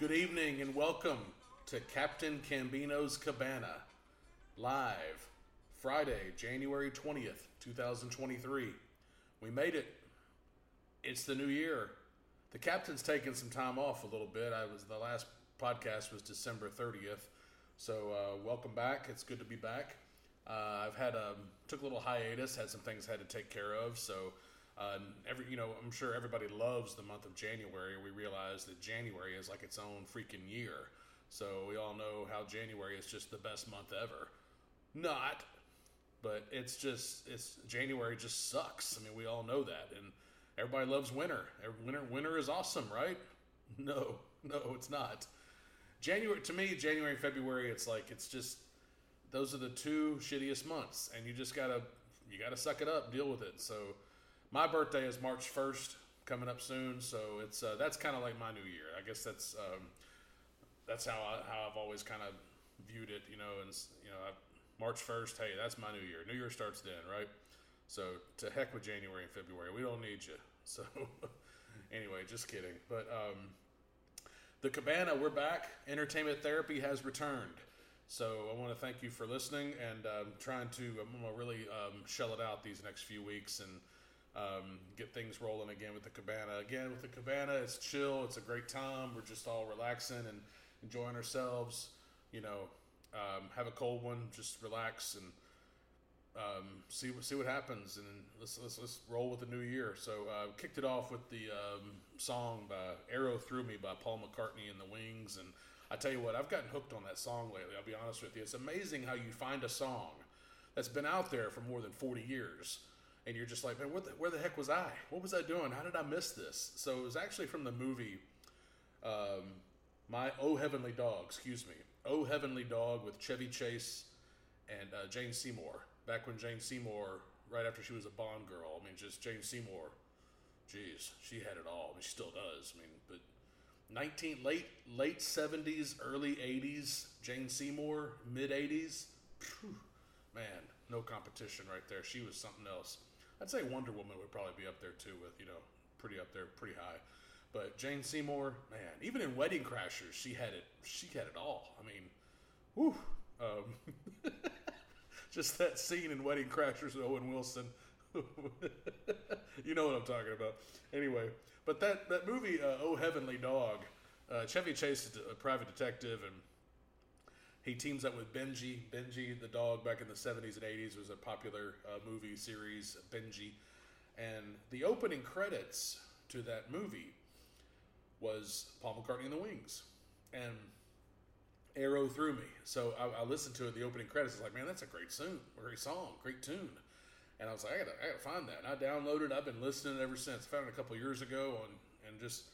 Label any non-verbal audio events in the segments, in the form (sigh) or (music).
Good evening and welcome to Captain Cambino's Cabana, live Friday, January 20th, 2023. We made it. It's the new year. The captain's taking some time off a little bit. I was the last podcast was December 30th. So uh, welcome back. It's good to be back. Uh, I've had a took a little hiatus, had some things I had to take care of. So uh, every you know, I'm sure everybody loves the month of January. We realize that January is like its own freaking year. So we all know how January is just the best month ever. Not, but it's just it's January just sucks. I mean, we all know that, and everybody loves winter. Winter winter is awesome, right? (laughs) No, no, it's not. January to me, January and February, it's like it's just those are the two shittiest months, and you just gotta you gotta suck it up, deal with it. So my birthday is March first, coming up soon, so it's uh, that's kind of like my new year. I guess that's um, that's how I, how I've always kind of viewed it, you know. And you know, I, March first, hey, that's my new year. New year starts then, right? So to heck with January and February, we don't need you. (laughs) So anyway, just kidding. But um, the Cabana, we're back. Entertainment therapy has returned. So I want to thank you for listening, and I'm trying to I'm gonna really um, shell it out these next few weeks and um, get things rolling again with the Cabana. Again with the Cabana, it's chill. It's a great time. We're just all relaxing and enjoying ourselves. You know, um, have a cold one, just relax and um, see see what happens, and let's let's let's roll with the new year. So uh, kicked it off with the um, song by "Arrow Through Me" by Paul McCartney and the Wings, and I tell you what, I've gotten hooked on that song lately. I'll be honest with you. It's amazing how you find a song that's been out there for more than forty years, and you're just like, man, the, where the heck was I? What was I doing? How did I miss this? So it was actually from the movie. Um, my Oh Heavenly Dog, excuse me, Oh Heavenly Dog with Chevy Chase and uh, Jane Seymour back when Jane Seymour, right after she was a Bond girl, I mean, just Jane Seymour, geez, she had it all. I mean, she still does. I mean, but 19 late late 70s, early 80s, Jane Seymour, mid 80s, man, no competition right there. She was something else. I'd say Wonder Woman would probably be up there too, with you know, pretty up there, pretty high. But Jane Seymour, man, even in Wedding Crashers, she had it. She had it all. I mean, whew. Um, (laughs) just that scene in Wedding Crashers with Owen Wilson. (laughs) you know what I'm talking about. Anyway, but that that movie, uh, Oh Heavenly Dog, uh, Chevy Chase is a private detective, and he teams up with Benji. Benji, the dog, back in the 70s and 80s, was a popular uh, movie series. Benji, and the opening credits to that movie was Paul McCartney and the Wings, and arrow through me. So I, I, listened to it. The opening credits is like, man, that's a great tune, great song, great tune. And I was like, I gotta, I gotta find that. And I downloaded. I've been listening ever since. I found it a couple years ago, and and just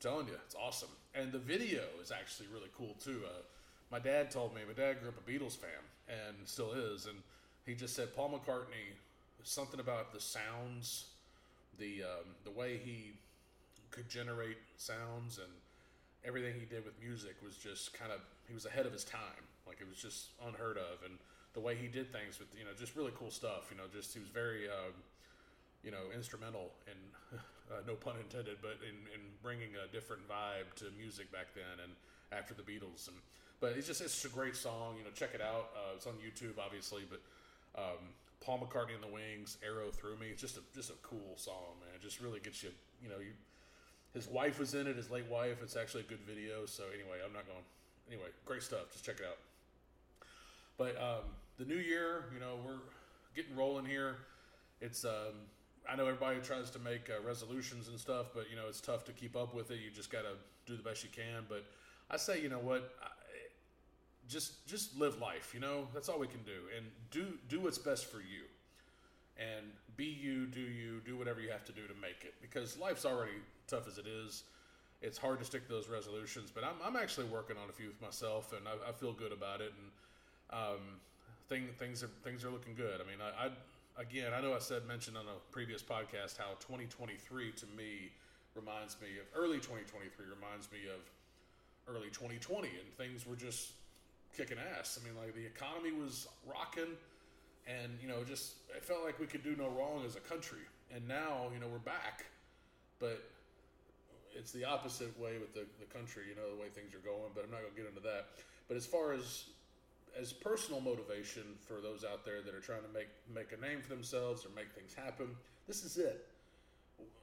telling you, it's awesome. And the video is actually really cool too. Uh, my dad told me. My dad grew up a Beatles fan and still is, and he just said Paul McCartney something about the sounds, the um, the way he could generate sounds and everything he did with music was just kind of he was ahead of his time. Like it was just unheard of, and the way he did things with you know just really cool stuff. You know, just he was very um, you know instrumental in (laughs) uh, no pun intended, but in, in bringing a different vibe to music back then and after the Beatles. And but it's just it's a great song. You know, check it out. Uh, it's on YouTube, obviously, but. Um, Paul McCartney and the Wings, "Arrow Through Me." It's just a just a cool song, man. It just really gets you. You know, you his wife was in it, his late wife. It's actually a good video. So anyway, I'm not going. Anyway, great stuff. Just check it out. But um, the new year, you know, we're getting rolling here. It's um, I know everybody tries to make uh, resolutions and stuff, but you know it's tough to keep up with it. You just got to do the best you can. But I say, you know what, just just live life. You know that's all we can do, and do do what's best for you and be you, do you, do whatever you have to do to make it. Because life's already tough as it is. It's hard to stick to those resolutions, but I'm, I'm actually working on a few with myself, and I, I feel good about it. And um, thing, things are things are looking good. I mean, I, I again, I know I said mentioned on a previous podcast how 2023 to me reminds me of early 2023 reminds me of early 2020, and things were just kicking ass. I mean, like the economy was rocking and you know just it felt like we could do no wrong as a country and now you know we're back but it's the opposite way with the, the country, you know, the way things are going, but I'm not going to get into that. But as far as as personal motivation for those out there that are trying to make make a name for themselves or make things happen, this is it.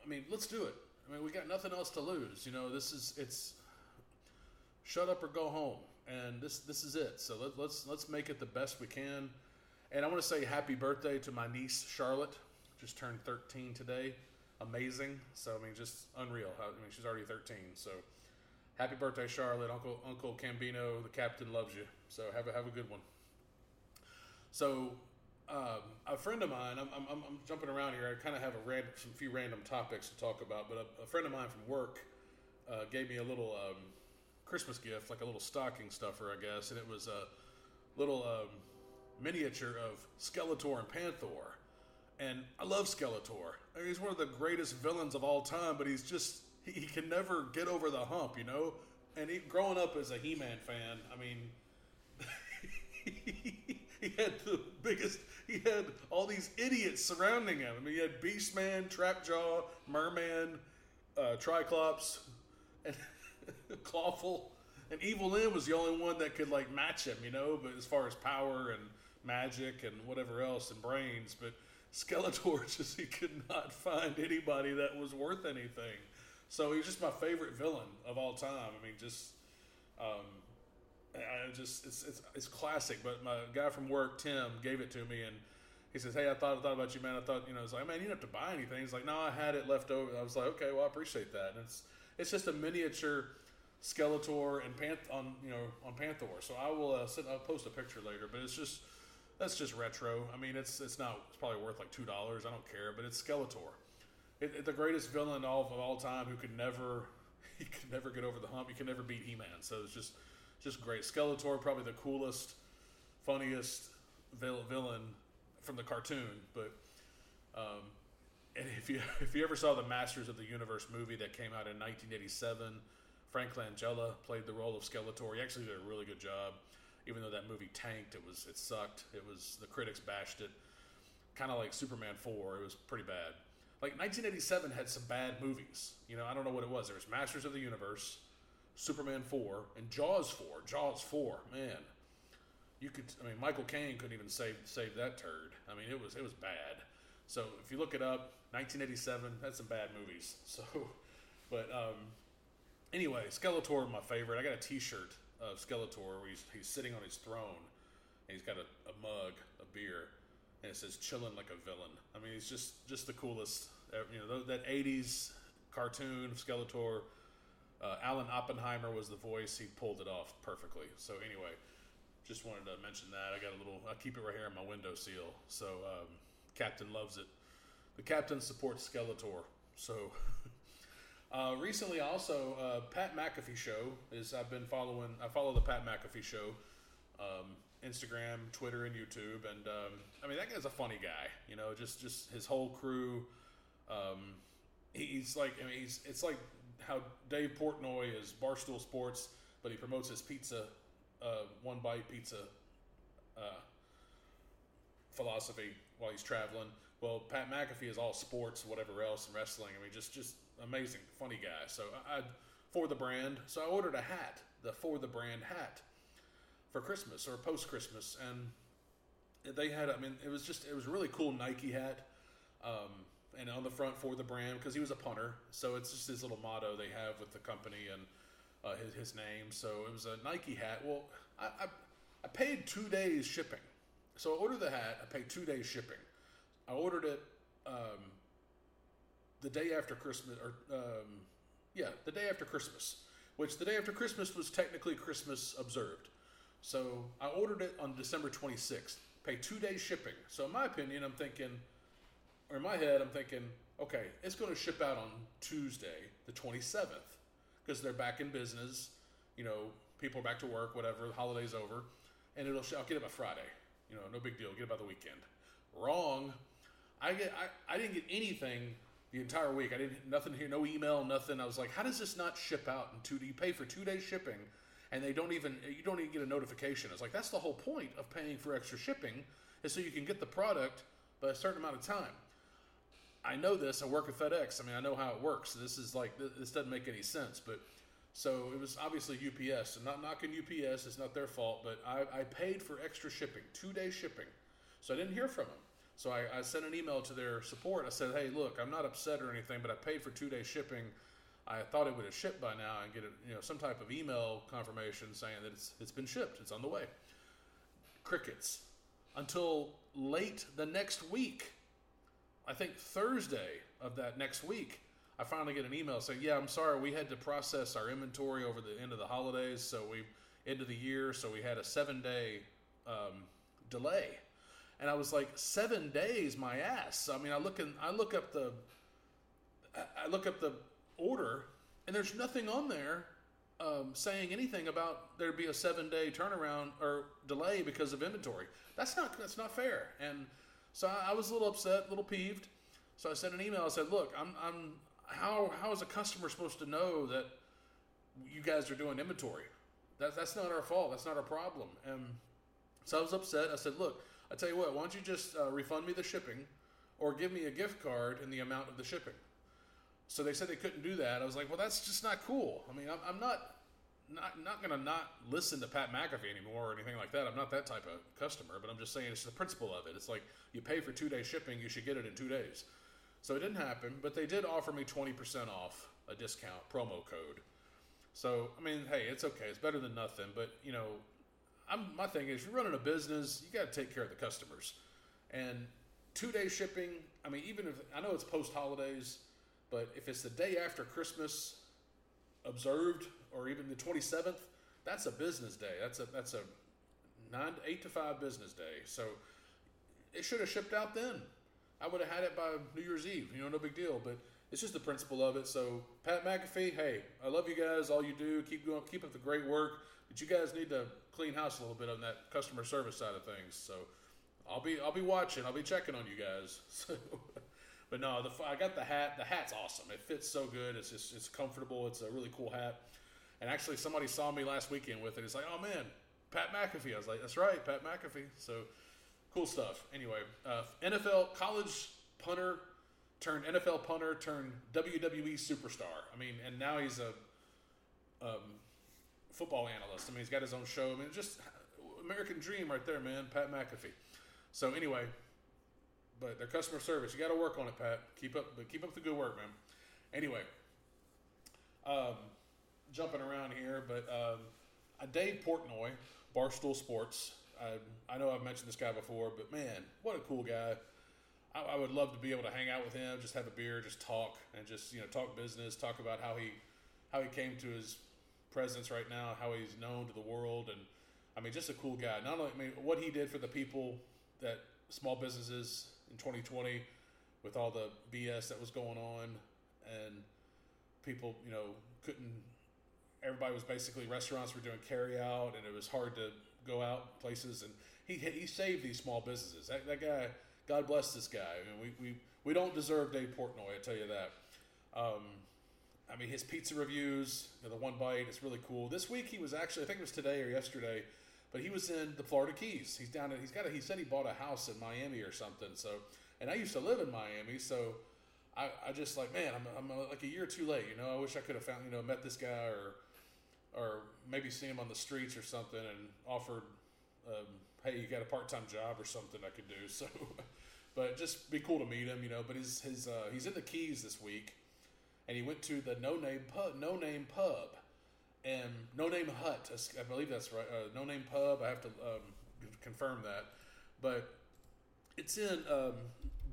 I mean, let's do it. I mean, we got nothing else to lose. You know, this is it's shut up or go home, and this this is it. So let, let's let's make it the best we can. And I want to say happy birthday to my niece Charlotte, just turned 13 today. Amazing. So I mean, just unreal. I mean, she's already 13. So happy birthday, Charlotte. Uncle Uncle Cambino, the captain loves you. So have a have a good one. So um, a friend of mine, I'm, I'm, I'm jumping around here. I kind of have a ran, some few random topics to talk about, but a, a friend of mine from work uh, gave me a little um, Christmas gift, like a little stocking stuffer, I guess, and it was a little um, miniature of Skeletor and Panthor. And I love Skeletor. I mean, he's one of the greatest villains of all time, but he's just he, he can never get over the hump, you know. And he, growing up as a He-Man fan, I mean, (laughs) he had the biggest. He had all these idiots surrounding him. I mean, he had Beastman, Trapjaw, Merman, uh, Triclops, and (laughs) (laughs) Clawful. And Evil Lyn was the only one that could like match him, you know. But as far as power and magic and whatever else and brains, but Skeletor (laughs) just he could not find anybody that was worth anything. So he's just my favorite villain of all time. I mean, just um, I just it's, it's it's classic. But my guy from work, Tim, gave it to me, and he says, "Hey, I thought I thought about you, man. I thought you know, it's like, man, you don't have to buy anything." He's like, "No, I had it left over." I was like, "Okay, well, I appreciate that." And it's it's just a miniature Skeletor and Panth on you know on Panthor. So I will uh, send, I'll post a picture later, but it's just that's just retro. I mean, it's it's not it's probably worth like two dollars. I don't care, but it's Skeletor, it, it, the greatest villain of, of all time who could never (laughs) he could never get over the hump. He could never beat He Man. So it's just just great. Skeletor, probably the coolest, funniest villain from the cartoon. But um, and if you (laughs) if you ever saw the Masters of the Universe movie that came out in 1987, Frank Langella played the role of Skeletor. He actually did a really good job. Even though that movie tanked, it was it sucked. It was the critics bashed it. Kind of like Superman 4. It was pretty bad. Like 1987 had some bad movies. You know, I don't know what it was. There was Masters of the Universe, Superman 4, and Jaws 4. Jaws 4, man. You could I mean Michael Caine couldn't even save save that turd. I mean it was it was bad. So if you look it up, 1987, that's some bad movies. (laughs) So but um anyway, Skeletor my favorite. I got a t-shirt of Skeletor where he's, he's sitting on his throne and he's got a, a mug a beer and it says chilling like a villain. I mean, he's just just the coolest. You know, that 80s cartoon of Skeletor uh, Alan Oppenheimer was the voice. He pulled it off perfectly. So anyway, just wanted to mention that. I got a little. I keep it right here on my window seal. So um, Captain loves it. The Captain supports Skeletor. So (laughs) uh, recently, also uh, Pat McAfee show is. I've been following. I follow the Pat McAfee show. Um, Instagram, Twitter, and YouTube, and um, I mean that guy's a funny guy. You know, just just his whole crew. Um, he's like, I mean, he's it's like how Dave Portnoy is Barstool Sports, but he promotes his pizza, uh, one bite pizza uh, philosophy while he's traveling. Well, Pat McAfee is all sports, whatever else, and wrestling. I mean, just just amazing, funny guy. So I, I for the brand. So I ordered a hat, the for the brand hat, for Christmas or post Christmas, and they had. I mean, it was just it was a really cool Nike hat. Um, and on the front for the brand because he was a punter. So it's just his little motto they have with the company and uh, his, his name. So it was a Nike hat. Well, I, I, I, paid two days shipping. So I ordered the hat. I paid two days shipping. I ordered it um, the day after Christmas, or um, yeah, the day after Christmas, which the day after Christmas was technically Christmas observed. So I ordered it on December 26th. Paid two days shipping. So in my opinion, I'm thinking or in my head, I'm thinking, okay, it's going to ship out on Tuesday, the 27th, because they're back in business. You know, people are back to work, whatever. The holiday's over, and it'll. I'll get it by Friday. You know, no big deal. Get it by the weekend. Wrong. I get. I, I didn't get anything the entire week. I didn't nothing here, no email, nothing. I was like, how does this not ship out in two? Do You pay for two days shipping, and they don't even you don't even get a notification. It's like that's the whole point of paying for extra shipping is so you can get the product by a certain amount of time. I know this. I work at FedEx. I mean, I know how it works. This is like this doesn't make any sense. But so it was obviously UPS, and not knocking UPS. It's not their fault. But I, I paid for extra shipping, two day shipping. So I didn't hear from them. So I, I sent an email to their support. I said, "Hey, look, I'm not upset or anything, but I paid for two day shipping. I thought it would have shipped by now and get a, you know some type of email confirmation saying that it's it's been shipped. It's on the way." Crickets until late the next week. I think Thursday of that next week, I finally get an email saying, "Yeah, I'm sorry, we had to process our inventory over the end of the holidays, so we end of the year, so we had a seven day um, delay." And I was like, seven days, my ass. I mean, I look and I look up the, I look up the order, and there's nothing on there um, saying anything about there'd be a seven day turnaround or delay because of inventory. That's not that's not fair. And so I, I was a little upset, a little peeved. So I sent an email. I said, "Look, I'm I'm how how is a customer supposed to know that you guys are doing inventory? That, that's not our fault. That's not our problem." And so I was upset. I said, "Look." I tell you what, why don't you just uh, refund me the shipping, or give me a gift card in the amount of the shipping? So they said they couldn't do that. I was like, well, that's just not cool. I mean, I'm, I'm not not not gonna not listen to Pat McAfee anymore or anything like that. I'm not that type of customer, but I'm just saying it's the principle of it. It's like you pay for two day shipping, you should get it in two days. So it didn't happen, but they did offer me 20% off a discount promo code. So I mean, hey, it's okay. It's better than nothing. But you know, I'm, my thing is, you're running a business, you got to take care of the customers. And two day shipping, I mean, even if I know it's post holidays, but if it's the day after Christmas observed, or even the 27th, that's a business day. That's a that's a nine eight to five business day. So it should have shipped out then. I would have had it by New Year's Eve. You know, no big deal. But it's just the principle of it. So Pat McAfee, hey, I love you guys. All you do, keep going, keep up the great work. But you guys need to clean house a little bit on that customer service side of things. So I'll be I'll be watching. I'll be checking on you guys. (laughs) So, but no, the I got the hat. The hat's awesome. It fits so good. It's just it's comfortable. It's a really cool hat. And actually, somebody saw me last weekend with it. It's like, oh man, Pat McAfee. I was like, that's right, Pat McAfee. So cool stuff. Anyway, uh, NFL college punter turned NFL punter turned WWE superstar. I mean, and now he's a um, football analyst. I mean, he's got his own show. I mean, just American dream right there, man. Pat McAfee. So anyway, but their customer service, you got to work on it, Pat. Keep up, but keep up the good work, man. Anyway, um, jumping around here, but um, Dave Portnoy, Barstool Sports. I, I know I've mentioned this guy before, but man, what a cool guy. I, I, would love to be able to hang out with him, just have a beer, just talk, and just you know talk business, talk about how he how he came to his presence right now, how he's known to the world, and I mean, just a cool guy. Not only, I mean, what he did for the people that small businesses in 2020 with all the BS that was going on, and people, you know, couldn't. Everybody was basically restaurants were doing carry out, and it was hard to go out places. And he he saved these small businesses. That, that guy, God bless this guy. I mean, we we we don't deserve Dave Portnoy. I tell you that. Um, I mean, his pizza reviews, you know, the one bite, it's really cool. This week he was actually, I think it was today or yesterday, but he was in the Florida Keys. He's down. In, he's got. A, he said he bought a house in Miami or something. So, and I used to live in Miami, so I, I just like, man, I'm, I'm like a year too late. You know, I wish I could have found, you know, met this guy or, or maybe seen him on the streets or something and offered, um, hey, you got a part time job or something I could do. (laughs) So, but just be cool to meet him, you know. But his his uh, he's in the Keys this week and he went to the No Name Pub, No Name Pub, and No Name Hut. I believe that's right. Uh, no Name Pub. I have to um, confirm that, but it's in um,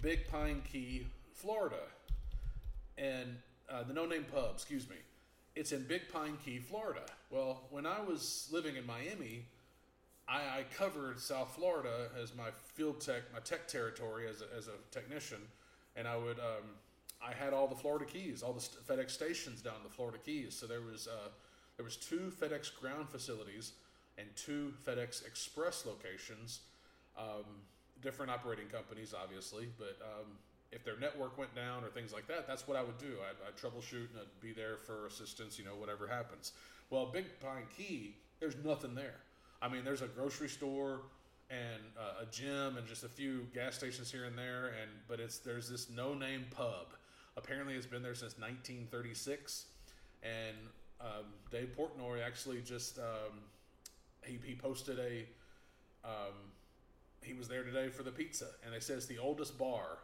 Big Pine Key, Florida, and uh, the No Name Pub. Excuse me. It's in Big Pine Key, Florida. Well, when I was living in Miami, I, I covered South Florida as my field tech, my tech territory as a, as a technician, and I would. Um, I had all the Florida Keys, all the FedEx stations down the Florida Keys. So there was uh, there was two FedEx ground facilities and two FedEx Express locations. Um, different operating companies, obviously, but um, if their network went down or things like that, that's what I would do. I'd, I'd troubleshoot and I'd be there for assistance, you know, whatever happens. Well, Big Pine Key, there's nothing there. I mean, there's a grocery store and uh, a gym and just a few gas stations here and there. And but it's there's this no name pub. Apparently, it's been there since 1936. And um, Dave Portnoy actually just um, he he posted a um, he was there today for the pizza, and they said it's the oldest bar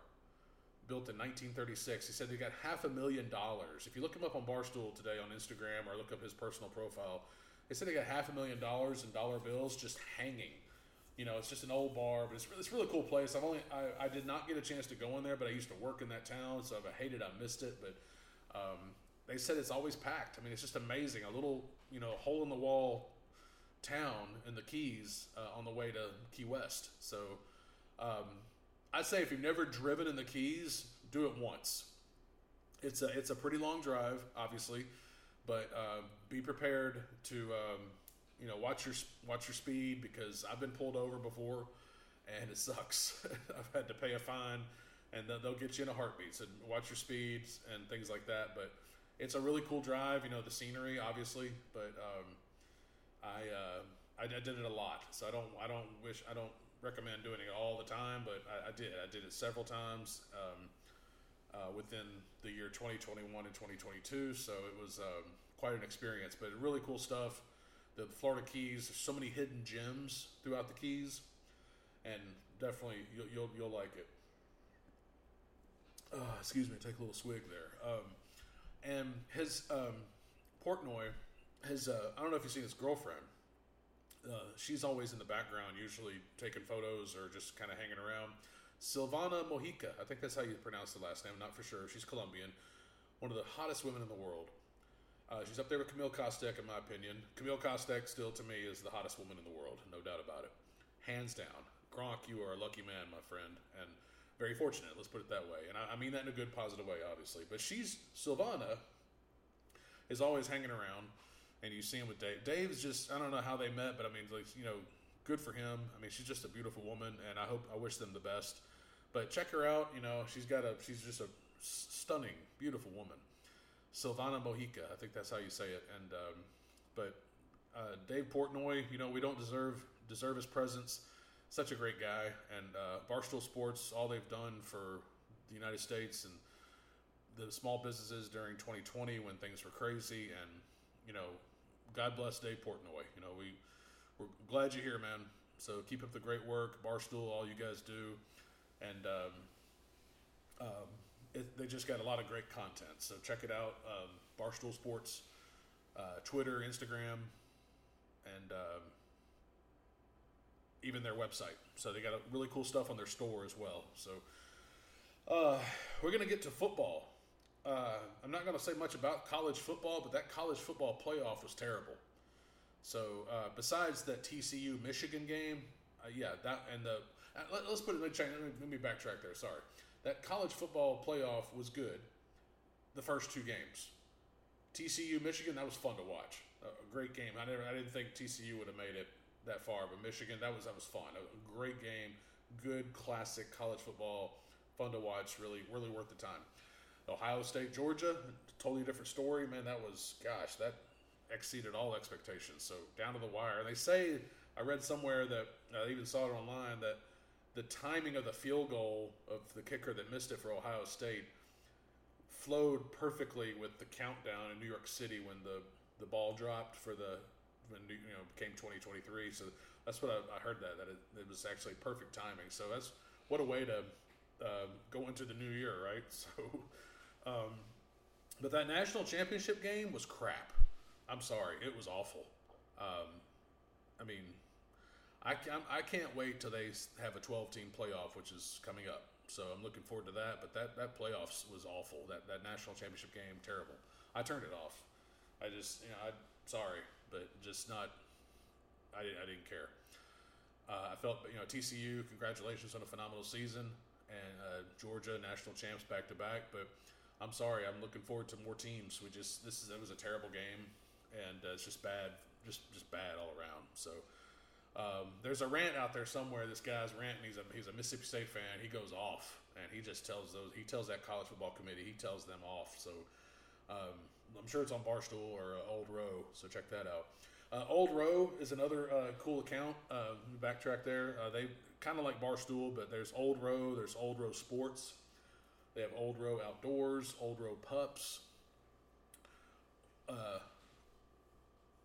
built in 1936. He said they got half a million dollars. If you look him up on Barstool today on Instagram or look up his personal profile, they said they got half a million dollars in dollar bills just hanging. You know, it's just an old bar, but it's it's a really cool place. I've only I, I did not get a chance to go in there, but I used to work in that town, so I hated I missed it. But um, they said it's always packed. I mean, it's just amazing. A little you know hole in the wall town in the Keys uh, on the way to Key West. So um, I'd say if you've never driven in the Keys, do it once. It's a it's a pretty long drive, obviously, but uh, be prepared to um, you know watch your watch your speed because I've been pulled over before, and it sucks. (laughs) I've had to pay a fine, and they'll get you in a heartbeat. So watch your speeds and things like that. But it's a really cool drive. You know the scenery, obviously, but um, I, uh, I I did it a lot. So I don't I don't wish I don't recommend doing it all the time, but I, I did. I did it several times um, uh, within the year 2021 and 2022. So it was um, quite an experience, but really cool stuff. The Florida Keys, there's so many hidden gems throughout the Keys, and definitely you'll you'll, you'll like it. Uh, excuse me, take a little swig there. Um, and his um, Portnoy, his uh, I don't know if you've seen his girlfriend uh, she's always in the background, usually taking photos or just kind of hanging around. Silvana Mojica, I think that's how you pronounce the last name. Not for sure. She's Colombian, one of the hottest women in the world. Uh, she's up there with Camille Kostek, in my opinion. Camille Kostek, still to me, is the hottest woman in the world, no doubt about it. Hands down. Gronk, you are a lucky man, my friend, and very fortunate, let's put it that way. And I, I mean that in a good, positive way, obviously. But she's, Silvana, is always hanging around and you see him with Dave. Dave's just I don't know how they met, but I mean, like you know, good for him. I mean, she's just a beautiful woman, and I hope I wish them the best. But check her out. You know, she's got a she's just a stunning, beautiful woman. Silvana Mojica, I think that's how you say it. And um, but uh, Dave Portnoy, you know, we don't deserve deserve his presence. Such a great guy, and uh, Barstool Sports, all they've done for the United States and the small businesses during 2020 when things were crazy, and you know, God bless Dave Portnoy. You know, we we're glad you're here, man. So keep up the great work, Barstool, all you guys do, and um, um, it, they just got a lot of great content. So check it out, um, Barstool Sports, uh, Twitter, Instagram, and um, even their website. So they got really cool stuff on their store as well. So uh, we're gonna get to football. Uh, I'm not going to say much about college football, but that college football playoff was terrible. So uh, besides that TCU Michigan game, uh, yeah, that and the uh, let, us put it. Let me, let me backtrack there. Sorry, that college football playoff was good. The first two games, TCU Michigan, that was fun to watch. A great game. I never, I didn't think TCU would have made it that far, but Michigan, that was that was fun. A great game, good classic college football, fun to watch. Really, really worth the time. Ohio State, Georgia, totally different story, man. That was, gosh, that exceeded all expectations. So down to the wire. They say, I read somewhere that I even saw it online that the timing of the field goal of the kicker that missed it for Ohio State flowed perfectly with the countdown in New York City when the, the ball dropped for the when you know became 2023. So that's what I, I heard that that it, it, was actually perfect timing. So that's what a way to uh, go into the new year, right? (laughs) So um, but that national championship game was crap. I'm sorry, it was awful. Um, I mean, I, I can't wait till they have a 12 team playoff, which is coming up. So I'm looking forward to that. But that, that playoffs was awful. That, that national championship game, terrible. I turned it off. I just, you know, I sorry, but just not. I, didn't, I didn't care. Uh, I felt, you know, TCU. Congratulations on a phenomenal season, and uh, Georgia national champs back to back. But I'm sorry. I'm looking forward to more teams. We just this is it was a terrible game, and uh, it's just bad, just just bad all around. So um, there's a rant out there somewhere. This guy's ranting. He's a he's a Mississippi State fan. He goes off, and he just tells those he tells that college football committee he tells them off. So um, I'm sure it's on Barstool or uh, Old Row. So check that out. Uh, Old Row is another uh, cool account. Uh, backtrack there. Uh, they kind of like Barstool, but there's Old Row. There's Old Row Sports. They have Old Row Outdoors, Old Row Pups. Uh,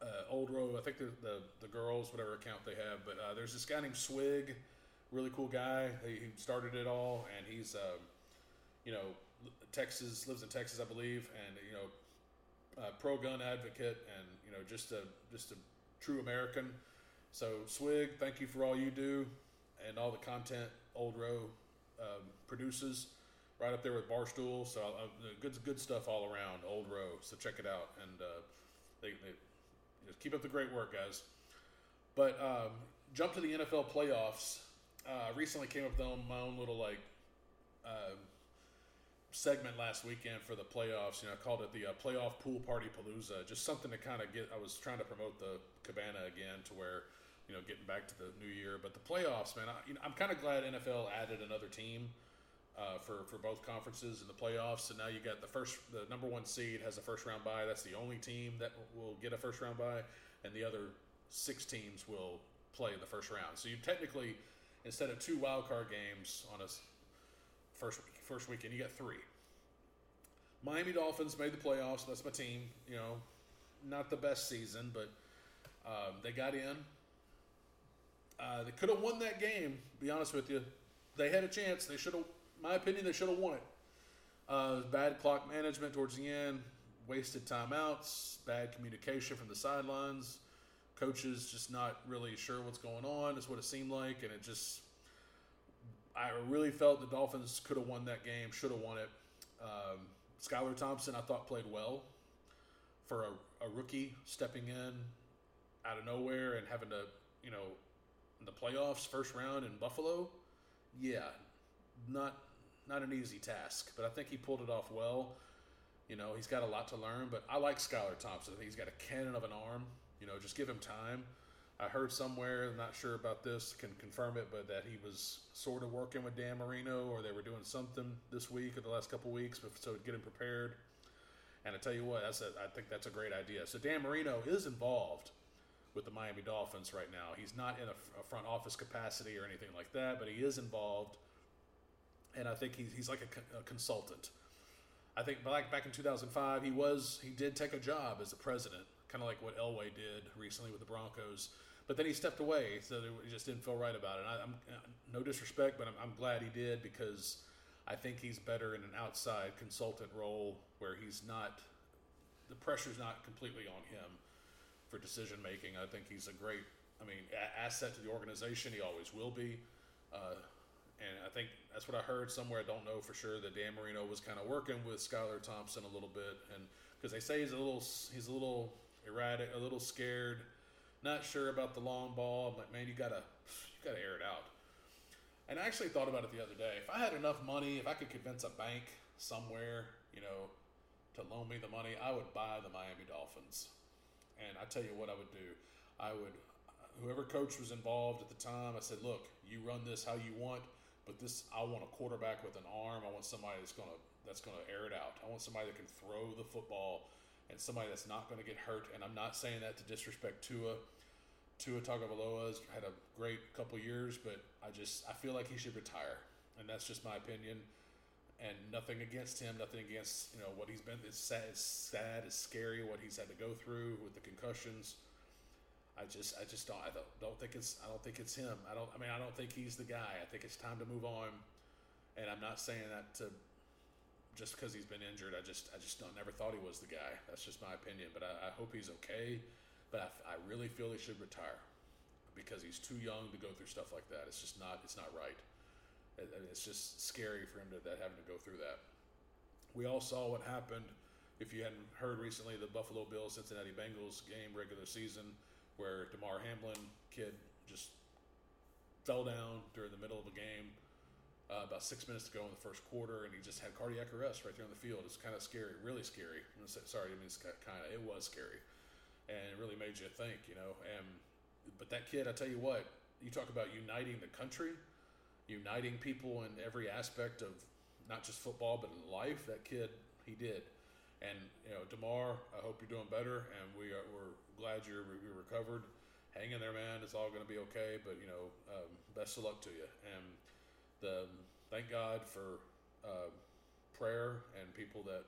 uh, Old Row, I think the, the the girls, whatever account they have, but uh, there's this guy named Swig, really cool guy. He, he started it all, and he's uh, you know Texas lives in Texas, I believe, and you know pro gun advocate, and you know just a just a true American. So Swig, thank you for all you do, and all the content Old Row um, produces. Right up there with Barstool, so uh, good good stuff all around. Old Row, so check it out, and uh, they, they keep up the great work, guys. But um, jump to the NFL playoffs. Uh, recently came up with my own little like uh, segment last weekend for the playoffs. You know, I called it the uh, playoff pool party palooza. Just something to kind of get. I was trying to promote the cabana again to where you know getting back to the new year. But the playoffs, man, I, you know, I'm kind of glad NFL added another team uh, for for both conferences in the playoffs. So now you got the first, the number one seed has a first round bye. That's the only team that will get a first round bye, and the other six teams will play in the first round. So you technically, instead of two wild card games on a first first weekend, you got three. Miami Dolphins made the playoffs. That's my team. You know, not the best season, but um, they got in. Uh, they could have won that game. Be honest with you, they had a chance. They should have my opinion, they should have won it. Uh, bad clock management towards the end, wasted timeouts, bad communication from the sidelines, coaches just not really sure what's going on. Is what it seemed like, and it just. I really felt the Dolphins could have won that game, should have won it. Um, Skylar Thompson, I thought played well for a, a rookie stepping in out of nowhere and having to, you know, in the playoffs, first round in Buffalo. Yeah, not not an easy task, but I think he pulled it off well. You know, he's got a lot to learn, but I like Skylar Thompson. I think he's got a cannon of an arm. You know, just give him time. I heard somewhere, I'm not sure about this, can confirm it, but that he was sort of working with Dan Marino or they were doing something this week or the last couple weeks so get him prepared. And I tell you what, that's a, I think that's a great idea. So Dan Marino is involved with the Miami Dolphins right now. He's not in a, a front office capacity or anything like that, but he is involved – and I think he's, he's like a, a consultant. I think back back in 2005, he was he did take a job as a president, kind of like what Elway did recently with the Broncos. But then he stepped away, so he just didn't feel right about it. And I, am no disrespect, but I'm, I'm glad he did because I think he's better in an outside consultant role where he's not the pressure's not completely on him for decision making. I think he's a great, I mean, a- asset to the organization. He always will be. Uh, and I think that's what I heard somewhere. I don't know for sure that Dan Marino was kind of working with Skylar Thompson a little bit, and because they say he's a little he's a little erratic, a little scared, not sure about the long ball. I'm like, man, you gotta you gotta air it out. And I actually thought about it the other day. If I had enough money, if I could convince a bank somewhere, you know, to loan me the money, I would buy the Miami Dolphins. And I tell you what I would do. I would, whoever coach was involved at the time, I said, look, you run this how you want but this, I want a quarterback with an arm. I want somebody that's gonna that's gonna air it out. I want somebody that can throw the football and somebody that's not to get hurt. And I'm not saying that to disrespect Tua. Tua Tagovailoa has had a great couple years, but I just I feel like he should retire, and that's just my opinion. And nothing against him, nothing against you know what he's been. It's sad, it's sad, it's scary what he's had to go through with the concussions. I just I just don't I don't, don't think it's I don't think it's him. I don't I mean I don't think he's the guy. I think it's time to move on. And I'm not saying that to just because he's been injured. I just I just don't never thought he was the guy. That's just my opinion. But I, I hope he's okay. But I, I really feel he should retire because he's too young to go through stuff like that. It's just not it's not right. It, it's just scary for him to that having to go through that. We all saw what happened. If you hadn't heard recently, the Buffalo Bills Cincinnati Bengals game regular season where Damar Hamlin kid just fell down during the middle of a game. Uh, about six minutes to go in the first quarter, and he just had cardiac arrest right there on the field. It's kind of scary, really scary. Sorry, I mean it's kind of it was scary, and it really made you think, you know. And but that kid, I tell you what, you talk about uniting the country, uniting people in every aspect of not just football but in life. That kid, he did, And you know, Damar, I hope you're doing better, and we are we're glad you're, you're recovered. Hang in there, man. It's all going to be okay. But you know, um, best of luck to you. And the thank God for uh, prayer and people that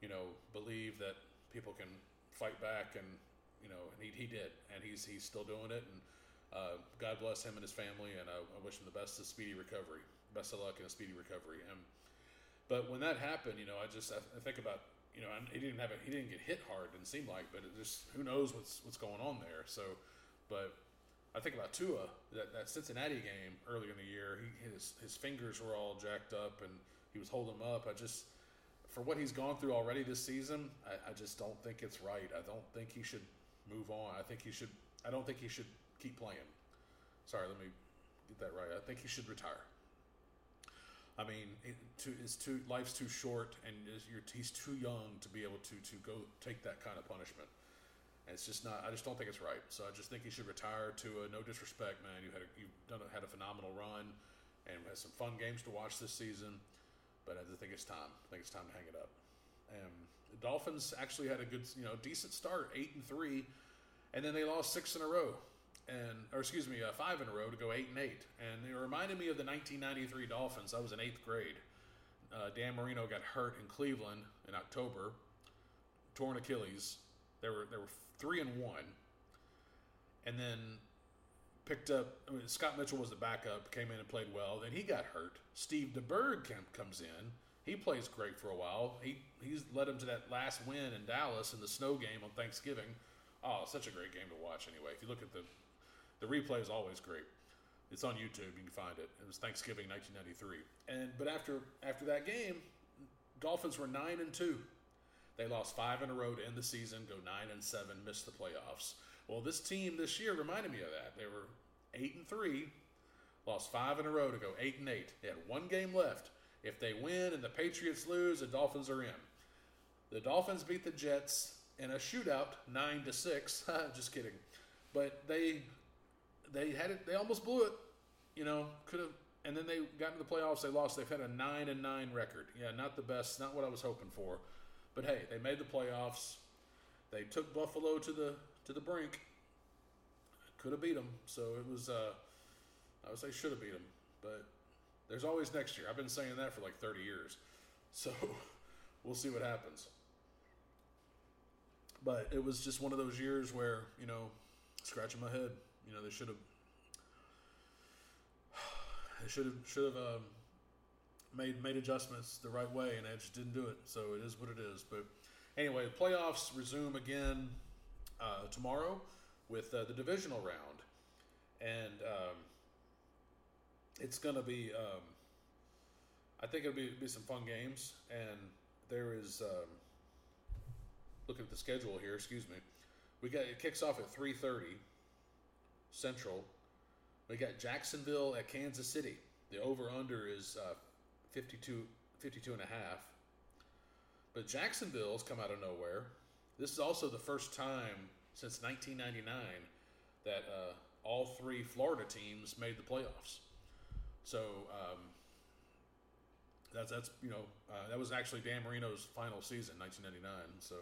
you know believe that people can fight back and you know and he, he did and he's he's still doing it and uh, God bless him and his family and I, I wish him the best of speedy recovery best of luck in a speedy recovery and but when that happened you know I just I, I think about you know he didn't have a, he didn't get hit hard didn't seem like but it just who knows what's what's going on there so but I think about Tua that, that Cincinnati game earlier in the year he his his fingers were all jacked up and he was holding them up I just for what he's gone through already this season, I, I, just don't think it's right. I don't think he should move on. I think he should. I don't think he should keep playing. Sorry, let me get that right. I think he should retire. I mean, it, too, it's too life's too short, and he's too young to be able to to go take that kind of punishment. And it's just not. I just don't think it's right. So I just think he should retire. To a, no disrespect, man, you had a, you've done had a phenomenal run, and had some fun games to watch this season but I think it's time. I think it's time to hang it up. Um, the Dolphins actually had a good, you know, decent start, eight and three, and then they lost six in a row, and or excuse me, uh, five in a row to go eight and eight, and it reminded me of the 1993 Dolphins. I was in eighth grade. Uh, Dan Marino got hurt in Cleveland in October, torn Achilles. They were they were three and one, and then picked up. I mean, Scott Mitchell was the backup, came in and played well. Then he got hurt. Steve DeBerg comes in. He plays great for a while. He he's led him to that last win in Dallas in the snow game on Thanksgiving. Oh, such a great game to watch. Anyway, if you look at the the replay is always great. It's on YouTube. You can find it. It was Thanksgiving 1993. And but after after that game, Dolphins were nine and two. They lost five in a row to end the season, go nine and seven, miss the playoffs. Well, this team this year reminded me of that. They were eight and three, lost five in a row to go eight and eight. They had one game left. If they win and the Patriots lose, the Dolphins are in. The Dolphins beat the Jets in a shootout, nine to six. (laughs) Just kidding, but they they had it. They almost blew it. You know, could have. And then they got into the playoffs. They lost. They've had a nine and nine record. Yeah, not the best. Not what I was hoping for. But hey, they made the playoffs. They took Buffalo to the to the brink. Could have beat them. So it was. Uh, I would say should have beat them, but there's always next year. I've been saying that for like 30 years. (laughs) So we'll see what happens. But it was just one of those years where you know, scratching my head. You know, they should have. They should have should have um, made made adjustments the right way, and they just didn't do it. So it is what it is. But anyway, the playoffs resume again uh, tomorrow with uh, the divisional round, and um, it's going to be. Um, I think it'll be, be some fun games, and there is. Um, looking at the schedule here, excuse me. We got it kicks off at three thirty Central. We got Jacksonville at Kansas City. The over under is uh, 52, 52 and a half. But Jacksonville's come out of nowhere. This is also the first time since 1999 that uh, all three Florida teams made the playoffs. So um, that's that's you know uh, that was actually Dan Marino's final season, 1999. So,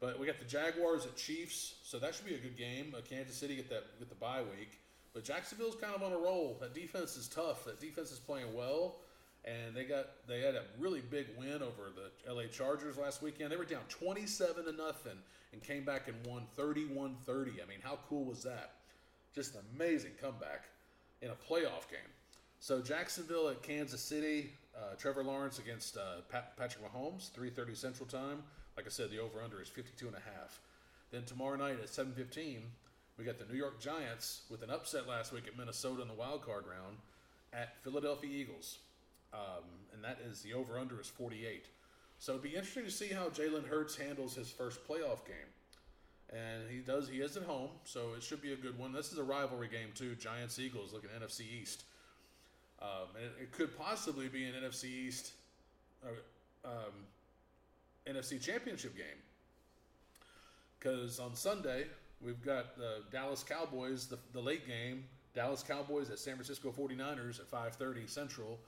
but we got the Jaguars at Chiefs, so that should be a good game. Uh, Kansas City get that get the bye week, but Jacksonville's kind of on a roll. That defense is tough. That defense is playing well and they got they had a really big win over the LA Chargers last weekend. They were down 27 to nothing and came back and won 31-30. I mean, how cool was that? Just an amazing comeback in a playoff game. So Jacksonville at Kansas City, uh, Trevor Lawrence against uh, Pat, Patrick Mahomes, 3:30 Central Time. Like I said, the over/under is 52 and a half. Then tomorrow night at 7:15, we got the New York Giants with an upset last week at Minnesota in the wild card round at Philadelphia Eagles um, and that is the over under is 48. So it'd be interesting to see how Jalen Hurts handles his first playoff game. And he does. He is at home, so it should be a good one. This is a rivalry game too. Giants Eagles looking NFC East, um, and it, it, could possibly be an NFC East, uh, um, NFC Championship game. Because on Sunday we've got the Dallas Cowboys, the, the late game. Dallas Cowboys at San Francisco 49ers at 5:30 Central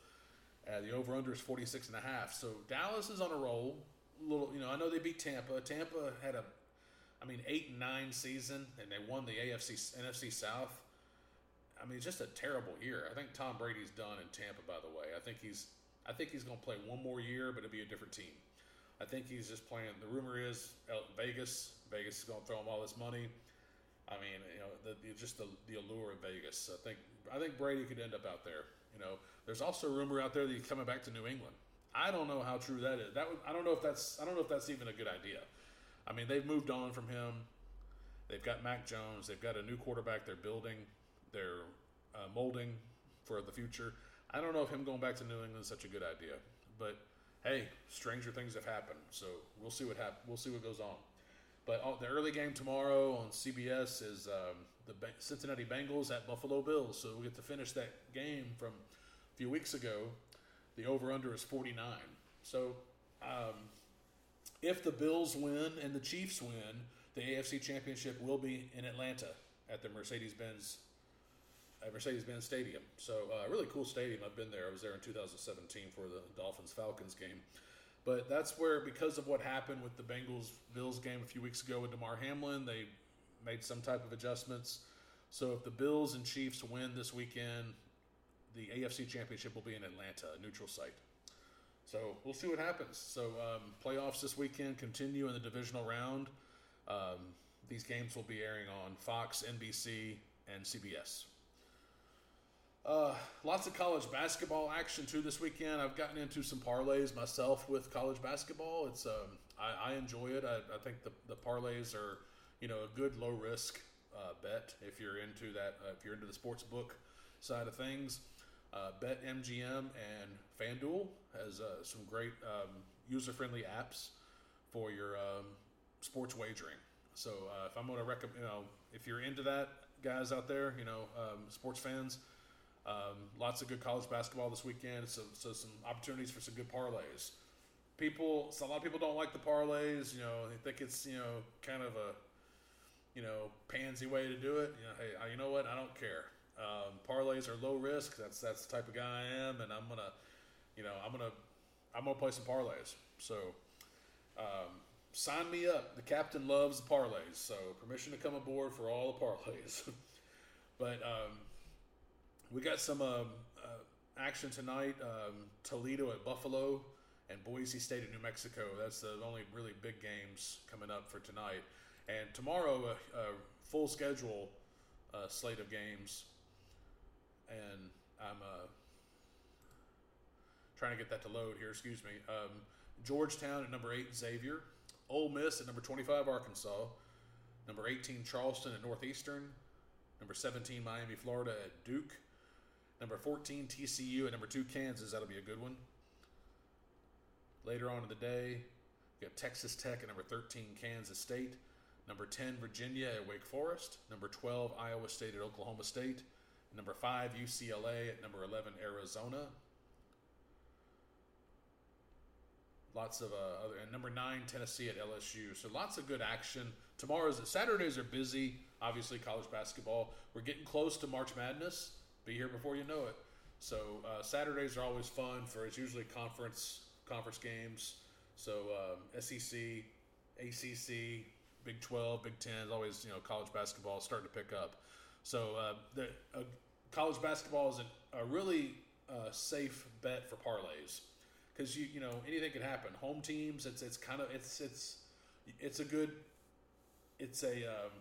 uh, the over under is 46 and a half. So Dallas is on a roll. little, you know, I know they beat Tampa. Tampa had a, I mean, eight and nine season, and they won the AFC NFC South. I mean, just a terrible year. I think Tom Brady's done in Tampa. By the way, I think he's, I think he's going to play one more year, but it'll be a different team. I think he's just playing. The rumor is Vegas. Vegas is going to throw him all this money. I mean, you know, the, the, just the, the allure of Vegas. I think I think Brady could end up out there. You know, there's also a rumor out there that he's coming back to New England. I don't know how true that is. That would, I don't know if that's I don't know if that's even a good idea. I mean, they've moved on from him. They've got Mac Jones. They've got a new quarterback. They're building. They're uh, molding for the future. I don't know if him going back to New England is such a good idea, but hey, stranger things have happened. So we'll see what happens. We'll see what goes on. But uh, the early game tomorrow on CBS is um, the Cincinnati Bengals at Buffalo Bills. So we get to finish that game from a few weeks ago the over under is 49. So um, if the Bills win and the Chiefs win, the AFC Championship will be in Atlanta at the Mercedes Benz at Mercedes Benz Stadium. So uh, really cool stadium. I've been there. I was there in 2017 for the Dolphins Falcons game. But that's where, because of what happened with the Bengals Bills game a few weeks ago with Damar Hamlin, they made some type of adjustments. So if the Bills and Chiefs win this weekend, the AFC Championship will be in Atlanta, a neutral site. So we'll see what happens. So um, playoffs this weekend continue in the divisional round. Um, these games will be airing on Fox, NBC, and CBS. Uh, lots of college basketball action too this weekend. I've gotten into some parlays myself with college basketball. It's um, I, I, enjoy it. I, I, think the, the parlays are you know a good low risk uh, bet if you're into that. Uh, if you're into the sports book side of things. Uh, BetMGM and FanDuel has uh, some great um, user-friendly apps for your um, sports wagering. So uh, if I'm going to recommend, you know, if you're into that, guys out there, you know, um, sports fans, um, lots of good college basketball this weekend. So, so some opportunities for some good parlays. People, so a lot of people don't like the parlays. You know, they think it's you know kind of a you know pansy way to do it. You know, hey, you know what? I don't care. Um, parlays are low risk. That's that's the type of guy I am, and I'm gonna, you know, I'm gonna, I'm gonna play some parlays. So, um, sign me up. The captain loves parlays, so permission to come aboard for all the (laughs) parlays. but um, we got some uh, uh, action tonight. Um, Toledo at Buffalo and Boise State at New Mexico. That's the only really big games coming up for tonight. And tomorrow, a, a full schedule uh, slate of games and I'm uh, trying to get that to load here. Excuse me. Um, Georgetown at number eight, Xavier. Ole Miss at number 25, Arkansas. Number 18, Charleston at Northeastern. Number 17, Miami, Florida at Duke. Number 14, TCU at number two, Kansas. That'll be a good one. Later on in the day, we got Texas Tech at number 13, Kansas State. Number 10, Virginia at Wake Forest. Number 12, Iowa State at Oklahoma State. Number five, UCLA. At number 11, Arizona. Lots of uh, other, and number nine, Tennessee at LSU. So lots of good action. Tomorrow's Saturdays are busy. Obviously, college basketball. We're getting close to March Madness. Be here before you know it. So uh, Saturdays are always fun for. It's usually conference conference games. So um, SEC, ACC, Big 12, Big 10 is always you know college basketball is starting to pick up. So uh, the uh, college basketball is a, a really uh, safe bet for parlays because you you know anything can happen. Home teams, it's it's kind of it's it's it's a good it's a um,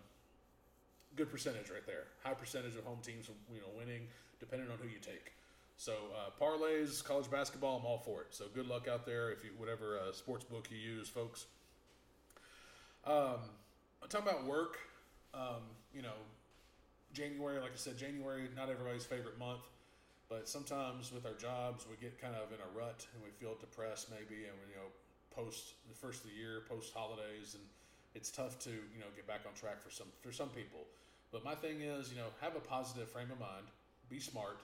good percentage right there. High percentage of home teams you know winning depending on who you take. So uh, parlays, college basketball, I'm all for it. So good luck out there if you whatever uh, sports book you use, folks. Um, I'm talking about work. Um, you know, January, like I said, January not everybody's favorite month, but sometimes with our jobs we get kind of in a rut and we feel depressed maybe, and we, you know post the first of the year, post holidays, and it's tough to you know get back on track for some for some people. But my thing is, you know, have a positive frame of mind, be smart.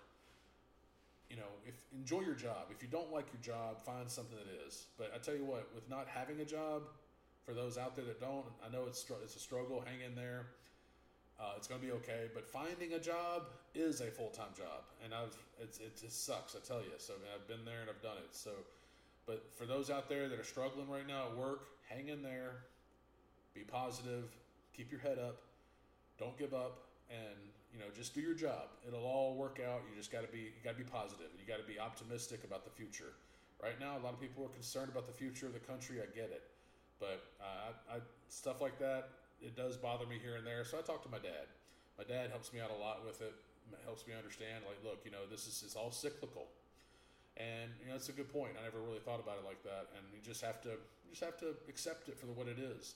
You know, if enjoy your job. If you don't like your job, find something that is. But I tell you what, with not having a job, for those out there that don't, I know it's it's a struggle. Hang in there. Uh, it's going to be okay, but finding a job is a full time job, and I've it's, it just sucks. I tell you. So I mean, I've been there and I've done it. So But for those out there that are struggling right now at work, hang in there, be positive, keep your head up, don't give up, and you know just do your job. It'll all work out. You just got to be you got to be positive, you got to be optimistic about the future. Right now, a lot of people are concerned about the future of the country. I get it, but uh, I, I, stuff like that it does bother me here and there. So I talk to my dad. My dad helps me out a lot with it. Helps me understand, like, look, you know, this is it's all cyclical, and you know, it's a good point. I never really thought about it like that, and you just have to you just have to accept it for what it is.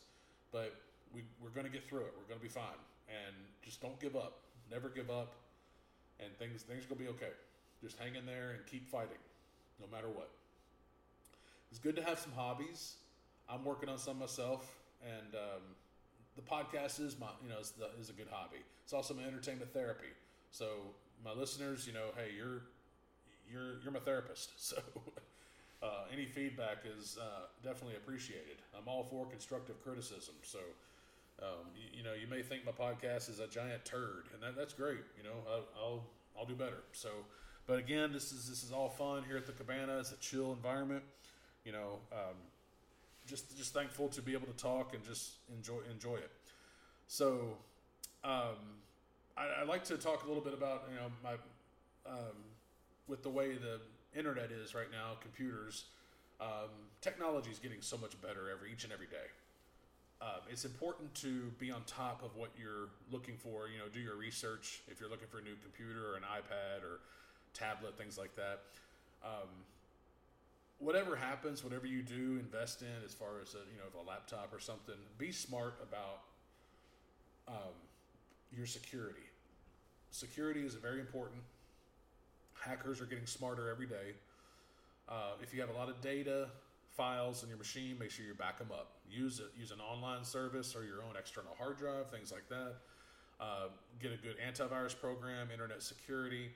But we, we're going to get through it. We're going to be fine, and just don't give up. Never give up, and things things to be okay. Just hang in there and keep fighting, no matter what. It's good to have some hobbies. I'm working on some myself, and um, the podcast is my you know is, the, is a good hobby. It's also my entertainment therapy. So my listeners, you know, hey, you're you're you're my therapist. (laughs) So uh, any feedback is uh, definitely appreciated. I'm all for constructive criticism. So um, you, you, know, you may think my podcast is a giant turd, and that, that's great. You know, I, I'll I'll do better. So, but again, this is this is all fun here at the Cabana. It's a chill environment. You know, um, just just thankful to be able to talk and just enjoy enjoy it. So, um, I, would like to talk a little bit about you know my um, with the way the internet is right now, computers, um, technology is getting so much better every each and every day. Um, it's important to be on top of what you're looking for. You know, do your research if you're looking for a new computer or an iPad or tablet, things like that. Um, whatever happens, whatever you do, invest in as far as a, you know a laptop or something. Be smart about um, your security. Security is very important. Hackers are getting smarter every day. Uh, if you have a lot of data files in your machine, make sure you back them up. Use. Use an online service or your own external hard drive, things like that. Uh, get a good antivirus program, internet security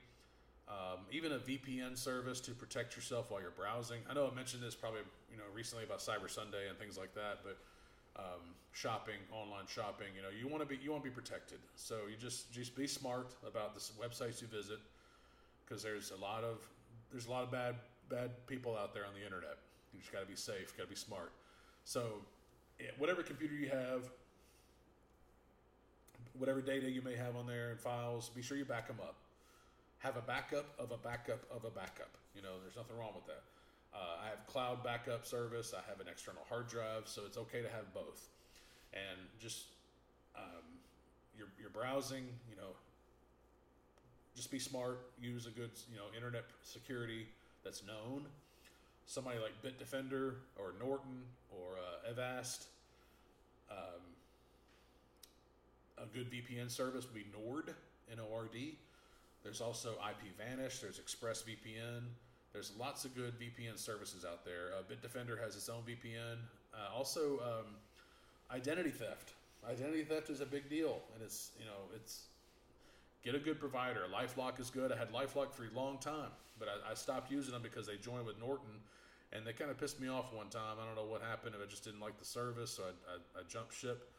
um, even a VPN service to protect yourself while you're browsing. I know I mentioned this probably you know recently about Cyber Sunday and things like that, but um, shopping, online shopping, you know, you want to be you want to be protected. So you just just be smart about the websites you visit because there's a lot of there's a lot of bad bad people out there on the internet. You just got to be safe, got to be smart. So whatever computer you have, whatever data you may have on there and files, be sure you back them up have a backup of a backup of a backup. You know, there's nothing wrong with that. Uh, I have cloud backup service. I have an external hard drive, so it's okay to have both. And just um, you're, you're browsing, you know, just be smart. Use a good, you know, internet security that's known. Somebody like Bitdefender or Norton or uh, Avast. Um, a good VPN service would be Nord, N O R D. There's also IPVanish, there's ExpressVPN. There's lots of good VPN services out there. Uh, Bitdefender has its own VPN. Uh, also, um, identity theft. Identity theft is a big deal, and it's you know it's get a good provider. LifeLock is good. I had LifeLock for a long time, but I, I stopped using them because they joined with Norton, and they kind of pissed me off one time. I don't know what happened. If I just didn't like the service, so I, I, I jumped ship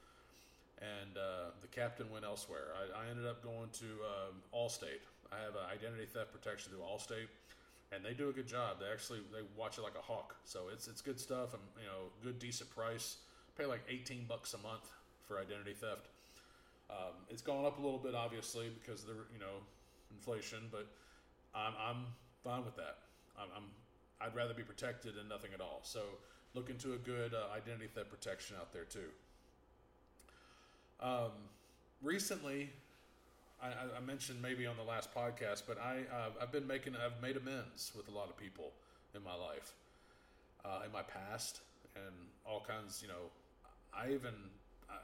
and uh, the captain went elsewhere. I, ended up going to um, Allstate. I have identity theft protection through Allstate, and they do a good job. They actually they watch it like a hawk, so it's it's good stuff and you know good decent price. Pay like eighteen bucks a month for identity theft. Um, it's gone up a little bit, obviously, because of the you know inflation, but I'm I'm fine with that. I'm, I'm I'd rather be protected than nothing at all. So look into a good uh, identity theft protection out there too. Um, recently, I, I, mentioned maybe on the last podcast, but I uh, I've been making I've made amends with a lot of people in my life, uh, in my past, and all kinds. You know, I even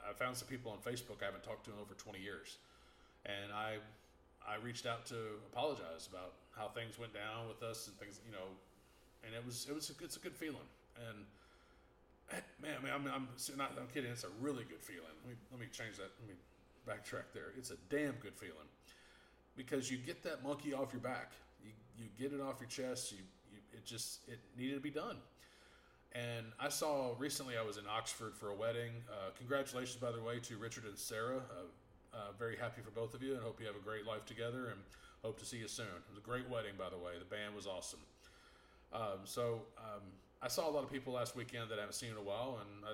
I found some people on Facebook I haven't talked to in over twenty years, and I I reached out to apologize about how things went down with us and things. You know, and it was it was a, it's a good feeling and (clears throat) man, I mean, I'm, I'm not. I'm kidding. It's a really good feeling. Let me let me change that. Let me backtrack there. It's a damn good feeling because you get that monkey off your back. You you get it off your chest. You, you it just it needed to be done. And I saw recently. I was in Oxford for a wedding. Uh, congratulations, by the way, to Richard and Sarah. Uh, uh, very happy for both of you, and hope you have a great life together. And hope to see you soon. It was a great wedding, by the way. The band was awesome. Um, so um, I saw a lot of people last weekend that I haven't seen in a while, and I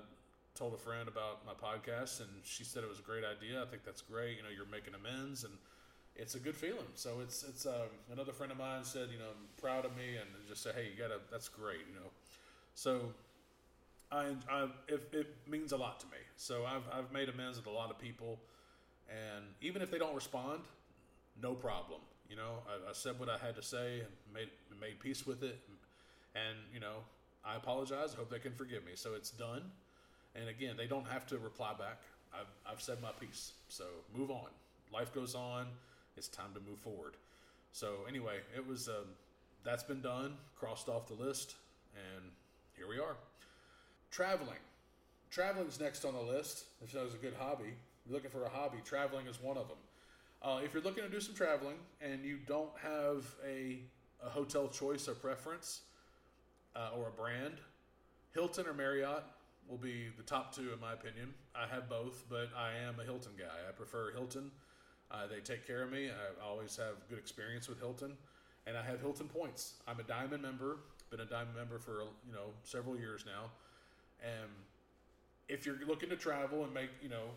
told a friend about my podcast, and she said it was a great idea. I think that's great. You know, you're making amends, and it's a good feeling. So it's it's um, another friend of mine said, you know, I'm proud of me, and just say, hey, you gotta, that's great, you know. So I, I it, it means a lot to me. So I've I've made amends with a lot of people, and even if they don't respond, no problem. You know, I, I said what I had to say and made made peace with it, and you know, I apologize. I hope they can forgive me. So it's done. And again, they don't have to reply back. I've, I've said my piece. So move on. Life goes on. It's time to move forward. So anyway, it was um, that's been done, crossed off the list, and here we are. Traveling. Traveling's next on the list. If that was a good hobby, you're looking for a hobby, traveling is one of them. Uh, if you're looking to do some traveling and you don't have a, a hotel choice or preference uh, or a brand, Hilton or Marriott will be the top two in my opinion. I have both, but I am a Hilton guy. I prefer Hilton. Uh, they take care of me. I always have good experience with Hilton, and I have Hilton points. I'm a Diamond member. Been a Diamond member for you know several years now, and if you're looking to travel and make you know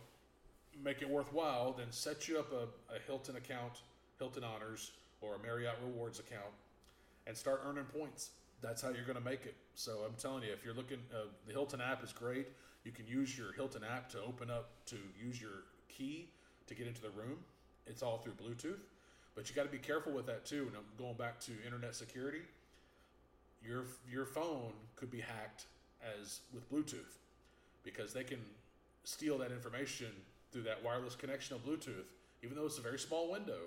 make it worthwhile, then set you up a, a Hilton account, Hilton Honors, or a Marriott Rewards account, and start earning points that's how you're going to make it. So I'm telling you, if you're looking, uh, the Hilton app is great. You can use your Hilton app to open up to use your key to get into the room. It's all through Bluetooth, but you got to be careful with that too. And I'm going back to internet security. Your your phone could be hacked as with Bluetooth because they can steal that information through that wireless connection of Bluetooth. Even though it's a very small window,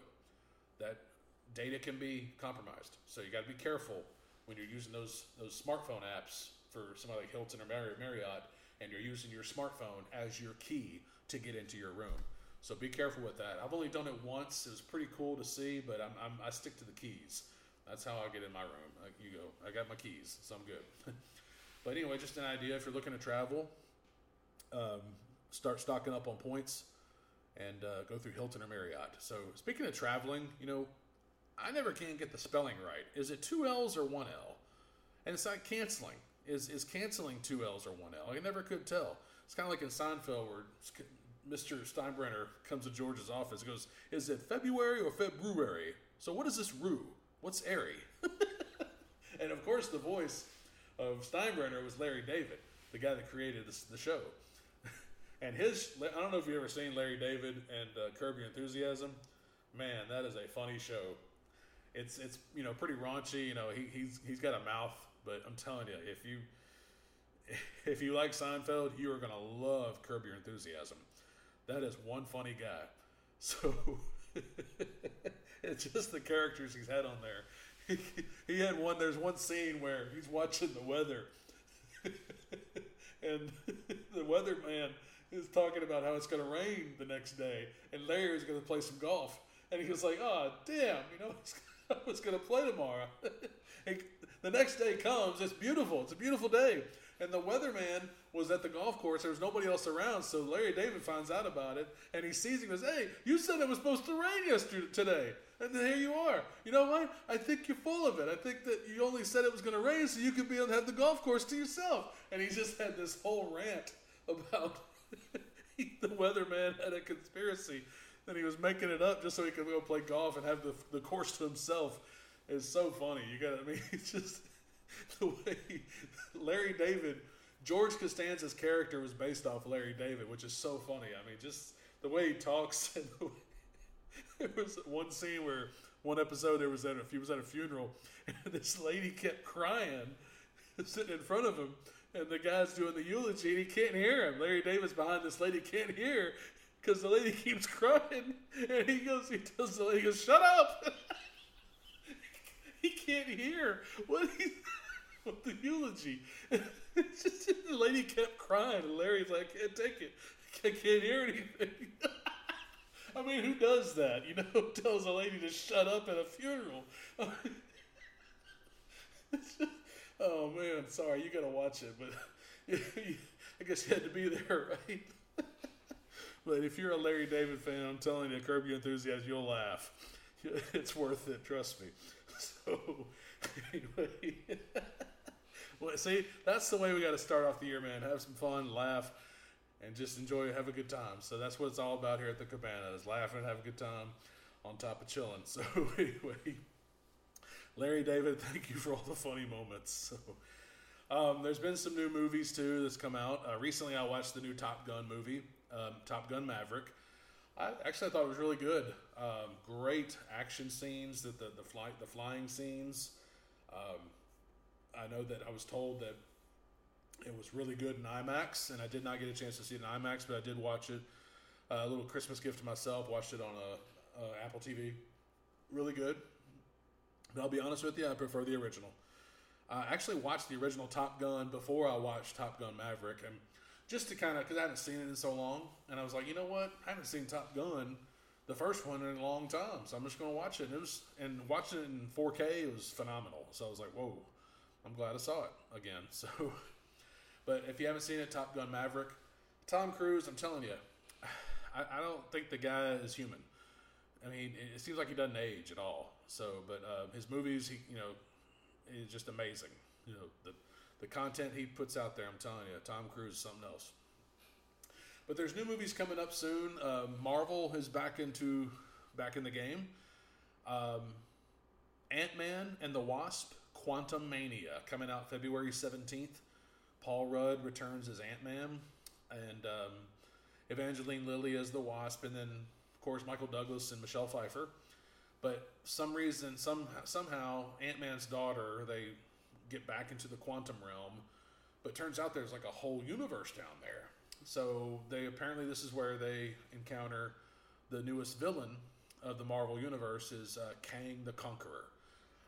that data can be compromised. So you got to be careful when you're using those those smartphone apps for somebody like Hilton or Marriott, and you're using your smartphone as your key to get into your room. So be careful with that. I've only done it once. It was pretty cool to see, but I'm, I'm i stick to the keys. That's how I get in my room. Like you go, I got my keys, so I'm good. (laughs) but anyway, just an idea if you're looking to travel, um, start stocking up on points and uh, go through Hilton or Marriott. So speaking of traveling, you know, I never can get the spelling right. Is it two L's or one L? And it's like canceling. Is is canceling two L's or one L? I never could tell. It's kind of like in Seinfeld where Mr. Steinbrenner comes to George's office. He goes, "Is it February or February? So what is this rue? What's airy?" (laughs) and of course, the voice of Steinbrenner was Larry David, the guy that created this, the show. (laughs) and his, I don't know if you've ever seen Larry David and uh, Curb Your Enthusiasm. Man, that is a funny show it's it's you know pretty raunchy. You know he, he's he's got a mouth, but I'm telling you, if you (laughs) if you like Seinfeld, you are gonna love Curb Your Enthusiasm. That is one funny guy. So (laughs) it's just the characters he's had on there. He, (laughs) he had one. There's one scene where he's watching the weather, (laughs) and the weatherman is talking about how it's going to rain the next day, and Larry is going to play some golf, and he was like, "Oh, damn, you know." I was going to play tomorrow. the next day comes. It's beautiful. It's a beautiful day. And the weatherman was at the golf course. There was nobody else around. So Larry David finds out about it. And he sees him and goes, Hey, you said it was supposed to rain yesterday today. And here you are. You know what? I think you're full of it. I think that you only said it was going to rain so you could be able to have the golf course to yourself. And he just had this whole rant about (laughs) the weatherman had a conspiracy and he was making it up just so he could go play golf and have the, the course to himself. It's so funny. You got I mean, (laughs) it's just the way Larry David, George Costanza's character was based off Larry David, which is so funny. I mean, just the way he talks. (laughs) And the way, (laughs) there was one scene where one episode there was at a, he was at a funeral, (laughs) and this lady kept crying, (laughs) sitting in front of him, and the guy's doing the eulogy, and he can't hear him. Larry Davis behind this lady, can't hear, because the lady keeps crying, and he goes, he tells the lady, he goes, "Shut up!" he can't hear what he what the eulogy. Just, the lady kept crying, and Larry's like, "I "Can't take it. I can't hear anything." I mean, who does that? You know, (laughs) tells a lady to shut up at a funeral. (laughs) oh man, sorry, you gotta watch it, but (laughs) I guess you had to be there, right? But if you're a Larry David fan, I'm telling you, Curb Your Enthusiasm, you'll laugh. It's worth it, trust me. So, anyway, well, see, that's the way we got to start off the year, man. Have some fun, laugh, and just enjoy, have a good time. So that's what it's all about here at the Cabana: is laughing, have a good time, on top of chilling. (laughs) So anyway, Larry David, thank you for all the funny moments. So. Um, there's been some new movies too that's come out. Uh, recently, I watched the new Top Gun movie, um, Top Gun Maverick. I actually I thought it was really good. Um, great action scenes, that the the flight, the flying scenes. Um, I know that I was told that it was really good in IMAX, and I did not get a chance to see it in IMAX, but I did watch it. Uh, a little Christmas gift to myself. Watched it on a, a Apple TV. Really good. But I'll be honest with you, I prefer the original. I actually watched the original Top Gun before I watched Top Gun Maverick, and just to kind of because I hadn't seen it in so long, and I was like, you know what, I haven't seen Top Gun, the first one in a long time, so I'm just going to watch it. And it was and watching it in 4K, it was phenomenal. So I was like, whoa, I'm glad I saw it again. (laughs) So, but if you haven't seen it, Top Gun Maverick, Tom Cruise, I'm telling you, (sighs) I, I don't think the guy is human. I mean, it seems like he doesn't age at all. So, but uh, his movies, he you know is just amazing. You know, the the content he puts out there. I'm telling you, Tom Cruise is something else. But there's new movies coming up soon. Uh, Marvel is back into back in the game. Um, Ant Man and the Wasp: Quantumania coming out February 17th. Paul Rudd returns as Ant Man, and um, Evangeline Lilly as the Wasp, and then of course Michael Douglas and Michelle Pfeiffer. But some reason, some somehow, Ant Man's daughter, they get back into the quantum realm, but turns out there's like a whole universe down there. So they apparently this is where they encounter the newest villain of the Marvel universe is uh, Kang the Conqueror.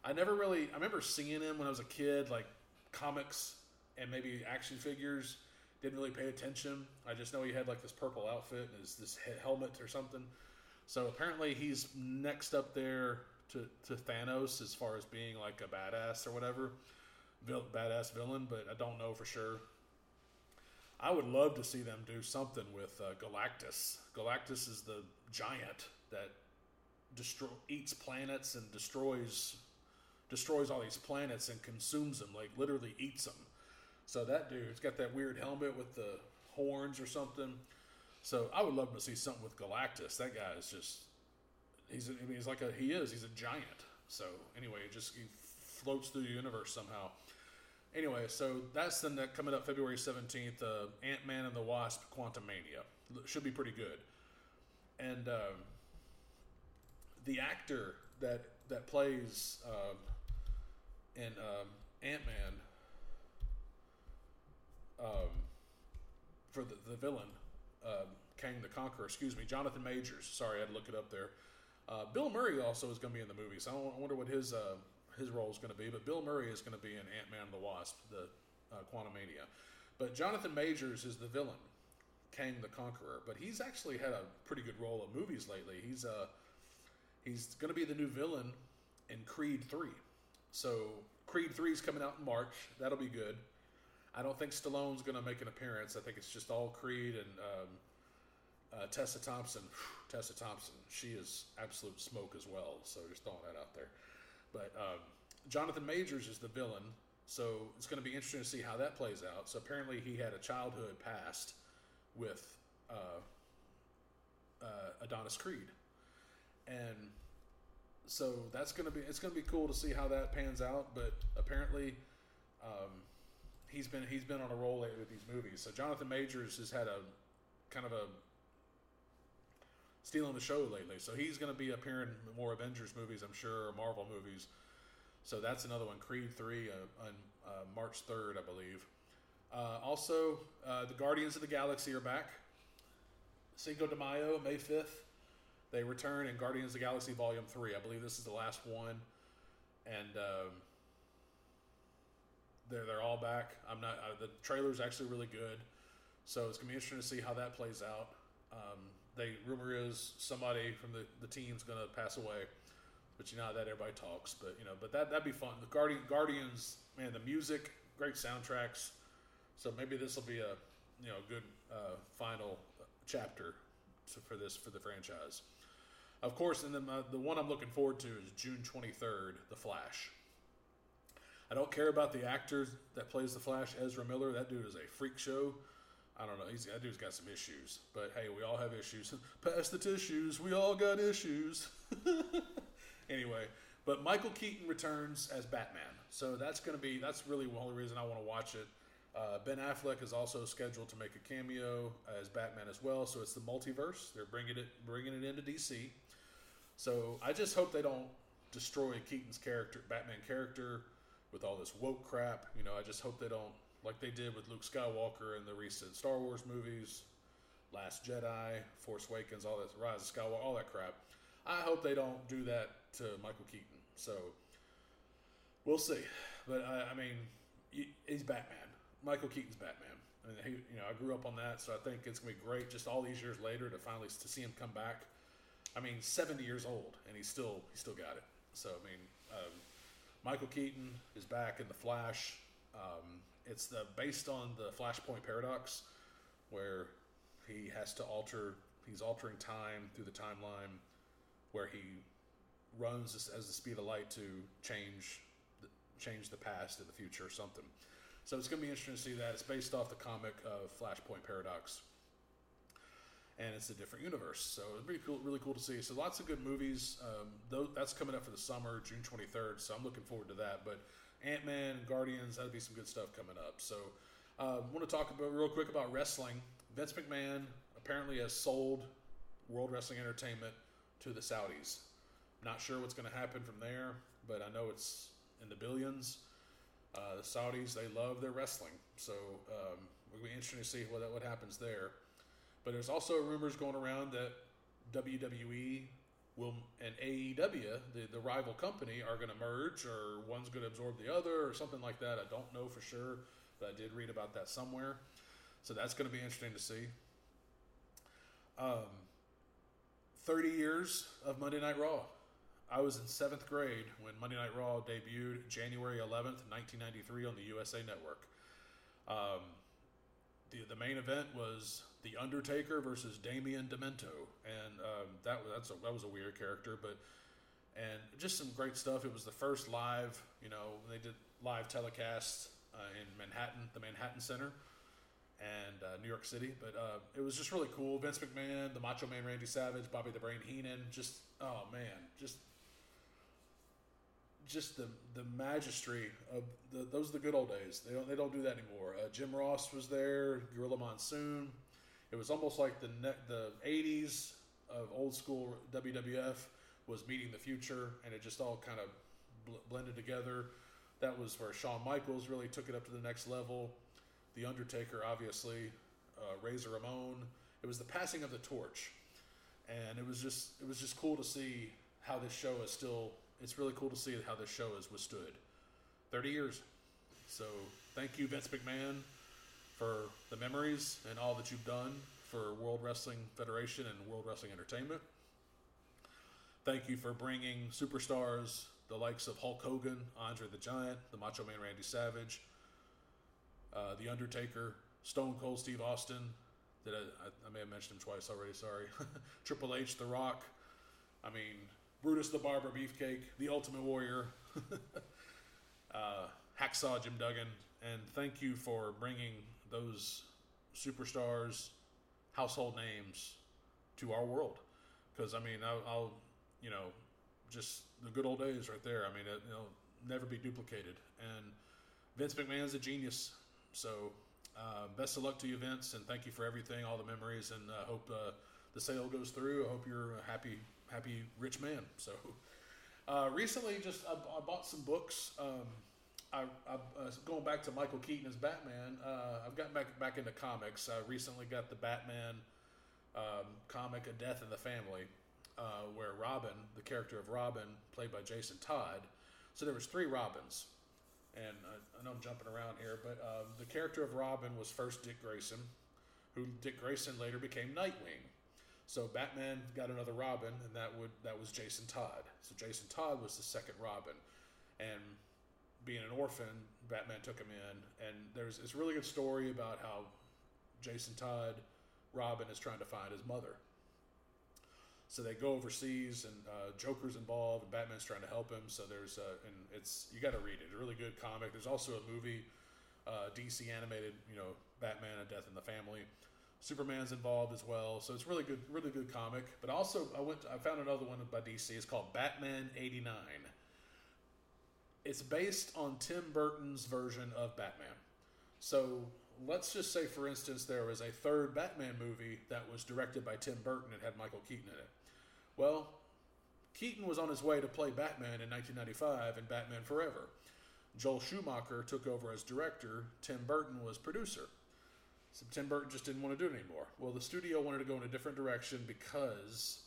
I never really I remember seeing him when I was a kid, like comics and maybe action figures. Didn't really pay attention. I just know he had like this purple outfit and his this helmet or something. So apparently he's next up there to, to Thanos as far as being like a badass or whatever, Vil- badass villain, but I don't know for sure. I would love to see them do something with uh, Galactus. Galactus is the giant that eats planets and destroys destroys all these planets and consumes them, like literally eats them. So that dude's got that weird helmet with the horns or something. So I would love to see something with Galactus. That guy is just he's I mean he's like a he is he's a giant. So anyway, just he floats through the universe somehow. Anyway, so that's the next, coming up February seventeenth. Uh, Ant Man and the Wasp: Quantumania. should be pretty good. And um, the actor that that plays um, in um, Ant Man um, for the, the villain um, Kang the Conqueror, excuse me, Jonathan Majors. Sorry, I had to look it up there. Uh, Bill Murray also is going to be in the movie, so I wonder what his uh, his role is going to be. But Bill Murray is going to be in Ant Man and the Wasp, the uh, Quantumania. But Jonathan Majors is the villain, Kang the Conqueror. But he's actually had a pretty good role in movies lately. He's uh he's going to be the new villain in Creed Three. So Creed Three is coming out in March. That'll be good. I don't think Stallone's going to make an appearance. I think it's just all Creed and um, uh, Tessa Thompson. (sighs) Tessa Thompson, she is absolute smoke as well. So just throwing that out there. But um, Jonathan Majors is the villain. So it's going to be interesting to see how that plays out. So apparently he had a childhood past with uh, uh, Adonis Creed, and so that's going to be it's going to be cool to see how that pans out. But apparently. Um, he's been he's been on a roll lately with these movies. So Jonathan Majors has had a kind of a stealing the show lately. So he's going to be appearing in more Avengers movies, I'm sure, or Marvel movies. So that's another one, Creed three uh, on uh, March third, I believe. Uh, also, uh, the Guardians of the Galaxy are back. Cinco de Mayo, May fifth, they return in Guardians of the Galaxy Volume three. I believe this is the last one, and. Um, they're they're all back. I'm not. Uh, the trailer's actually really good, so it's gonna be interesting to see how that plays out. Um, they rumor is somebody from the the team's gonna pass away, but you know that everybody talks. But you know, but that that'd be fun. The Guardian Guardians, man, the music, great soundtracks. So maybe this will be a you know good uh, final chapter for this for the franchise. Of course, and then uh, the one I'm looking forward to is June 23rd, The Flash. I don't care about the actor that plays the Flash, Ezra Miller. That dude is a freak show. I don't know. He's that dude's got some issues, but hey, we all have issues. (laughs) Pass the tissues. We all got issues. (laughs) anyway, but Michael Keaton returns as Batman, so that's going to be that's really the only reason I want to watch it. Uh, ben Affleck is also scheduled to make a cameo as Batman as well, so it's the multiverse. They're bringing it bringing it into DC. So I just hope they don't destroy Keaton's character, Batman character, with all this woke crap. You know, I just hope they don't like they did with Luke Skywalker in the recent Star Wars movies, Last Jedi, Force Awakens, all that Rise of Skywalker, all that crap. I hope they don't do that to Michael Keaton. So we'll see. But I, I mean, he's Batman. Michael Keaton's Batman. I mean, he, you know, I grew up on that, so I think it's gonna be great. Just all these years later to finally to see him come back. I mean, seventy years old, and he's still he still got it. So I mean, um, Michael Keaton is back in the Flash. Um, it's the based on the Flashpoint paradox, where he has to alter. He's altering time through the timeline, where he runs as, the speed of light to change the, change the past and the future or something. So it's going to be interesting to see that. It's based off the comic of Flashpoint Paradox, and it's a different universe. So it's pretty cool, really cool to see. So lots of good movies. Um, though that's coming up for the summer, June 23rd. So I'm looking forward to that. But Ant Man, Guardians, that'd be some good stuff coming up. So I uh, want to talk about real quick about wrestling. Vince McMahon apparently has sold World Wrestling Entertainment to the Saudis. Not sure what's going to happen from there, but I know it's in the billions. Uh, the Saudis, they love their wrestling. So um, it'll be interesting to see what, what happens there. But there's also rumors going around that WWE will and AEW, the, the rival company, are going to merge, or one's going to absorb the other, or something like that. I don't know for sure, but I did read about that somewhere. So that's going to be interesting to see. Um, 30 years of Monday Night Raw. I was in seventh grade when Monday Night Raw debuted January 11th, 1993 on the USA Network. Um, the, the main event was The Undertaker versus Damien Demento, and um, that that's a, that was a weird character, but and just some great stuff. It was the first live, you know, they did live telecasts uh, in Manhattan, the Manhattan Center, and uh, New York City. But uh, it was just really cool. Vince McMahon, the Macho Man Randy Savage, Bobby the Brain Heenan, just oh man, just just the the magistry of the, those are the good old days. They don't they don't do that anymore. Uh, Jim Ross was there, Gorilla Monsoon. It was almost like the ne- the '80s of old school WWF was meeting the future, and it just all kind of bl- blended together. That was where Shawn Michaels really took it up to the next level. The Undertaker, obviously, uh, Razor Ramon. It was the passing of the torch, and it was just it was just cool to see how this show is still it's really cool to see how this show has withstood 30 years. So thank you, Vince McMahon, for the memories and all that you've done for World Wrestling Federation and World Wrestling Entertainment. Thank you for bringing superstars the likes of Hulk Hogan, Andre the Giant, the Macho Man Randy Savage, uh, The Undertaker, Stone Cold Steve Austin. That I, I, may have mentioned him twice already. Sorry, (laughs) Triple H, The Rock. I mean, Brutus the Barber Beefcake, The Ultimate Warrior, (laughs) uh, Hacksaw Jim Duggan, and thank you for bringing those superstars, household names to our world. Because I mean, I'll, I'll, you know, just the good old days right there. I mean, it, will never be duplicated. And Vince McMahon's a genius. So, uh, best of luck to you, Vince, and thank you for everything, all the memories, and I uh, hope uh, the sale goes through. I hope you're happy happy rich man. So uh, recently, just I, I, bought some books. Um, I, I uh, going back to Michael Keaton as Batman. Uh, I've gotten back back into comics. I recently got the Batman um, comic, A Death in the Family, uh, where Robin, the character of Robin, played by Jason Todd. So there was three Robins, and I, I know I'm jumping around here, but um, the character of Robin was first Dick Grayson, who Dick Grayson later became Nightwing. So Batman got another Robin, and that would that was Jason Todd. So Jason Todd was the second Robin, and being an orphan, Batman took him in. And there's this really good story about how Jason Todd, Robin, is trying to find his mother. So they go overseas, and uh, Joker's involved, and Batman's trying to help him. So there's, uh, and it's you got to read it. It's A really good comic. There's also a movie, uh, DC animated, you know, Batman: A Death in the Family. Superman's involved as well, so it's really good, really good comic. But also, I went, to, I found another one by DC. It's called Batman '89. It's based on Tim Burton's version of Batman. So let's just say, for instance, there was a third Batman movie that was directed by Tim Burton and had Michael Keaton in it. Well, Keaton was on his way to play Batman in 1995 in Batman Forever. Joel Schumacher took over as director. Tim Burton was producer. Burton just didn't want to do it anymore. Well, the studio wanted to go in a different direction because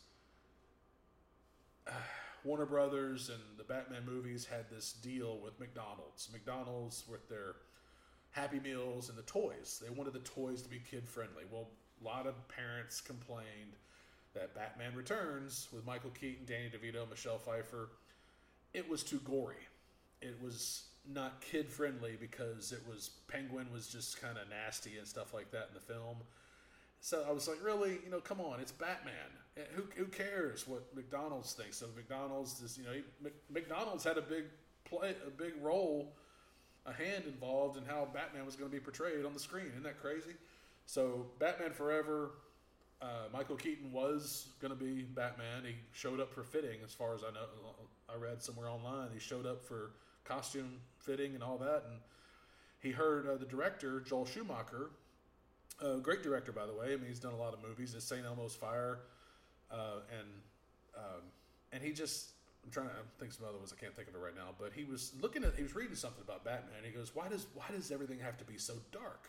uh, Warner Brothers and the Batman movies had this deal with McDonald's. McDonald's with their Happy Meals and the toys. They wanted the toys to be kid friendly. Well, a lot of parents complained that Batman Returns with Michael Keaton, Danny DeVito, Michelle Pfeiffer, it was too gory. It was not kid friendly because it was Penguin was just kind of nasty and stuff like that in the film. So I was like, really, you know, come on, it's Batman. Eh, who, who cares what McDonald's thinks? So McDonald's is, you know, McDonald's had a big play, a big role, a hand involved in how Batman was going to be portrayed on the screen. Isn't that crazy? So Batman Forever, uh, Michael Keaton was going to be Batman. He showed up for fitting, as far as I know. I read somewhere online. He showed up for costume fitting and all that. And he heard uh, the director, Joel Schumacher, a great director, by the way. I mean, he's done a lot of movies. It's St. Elmo's Fire. Uh, and um, and he just, I'm trying to think some other ones. I can't think of it right now. But he was looking at, he was reading something about Batman. he goes, why does, why does everything have to be so dark?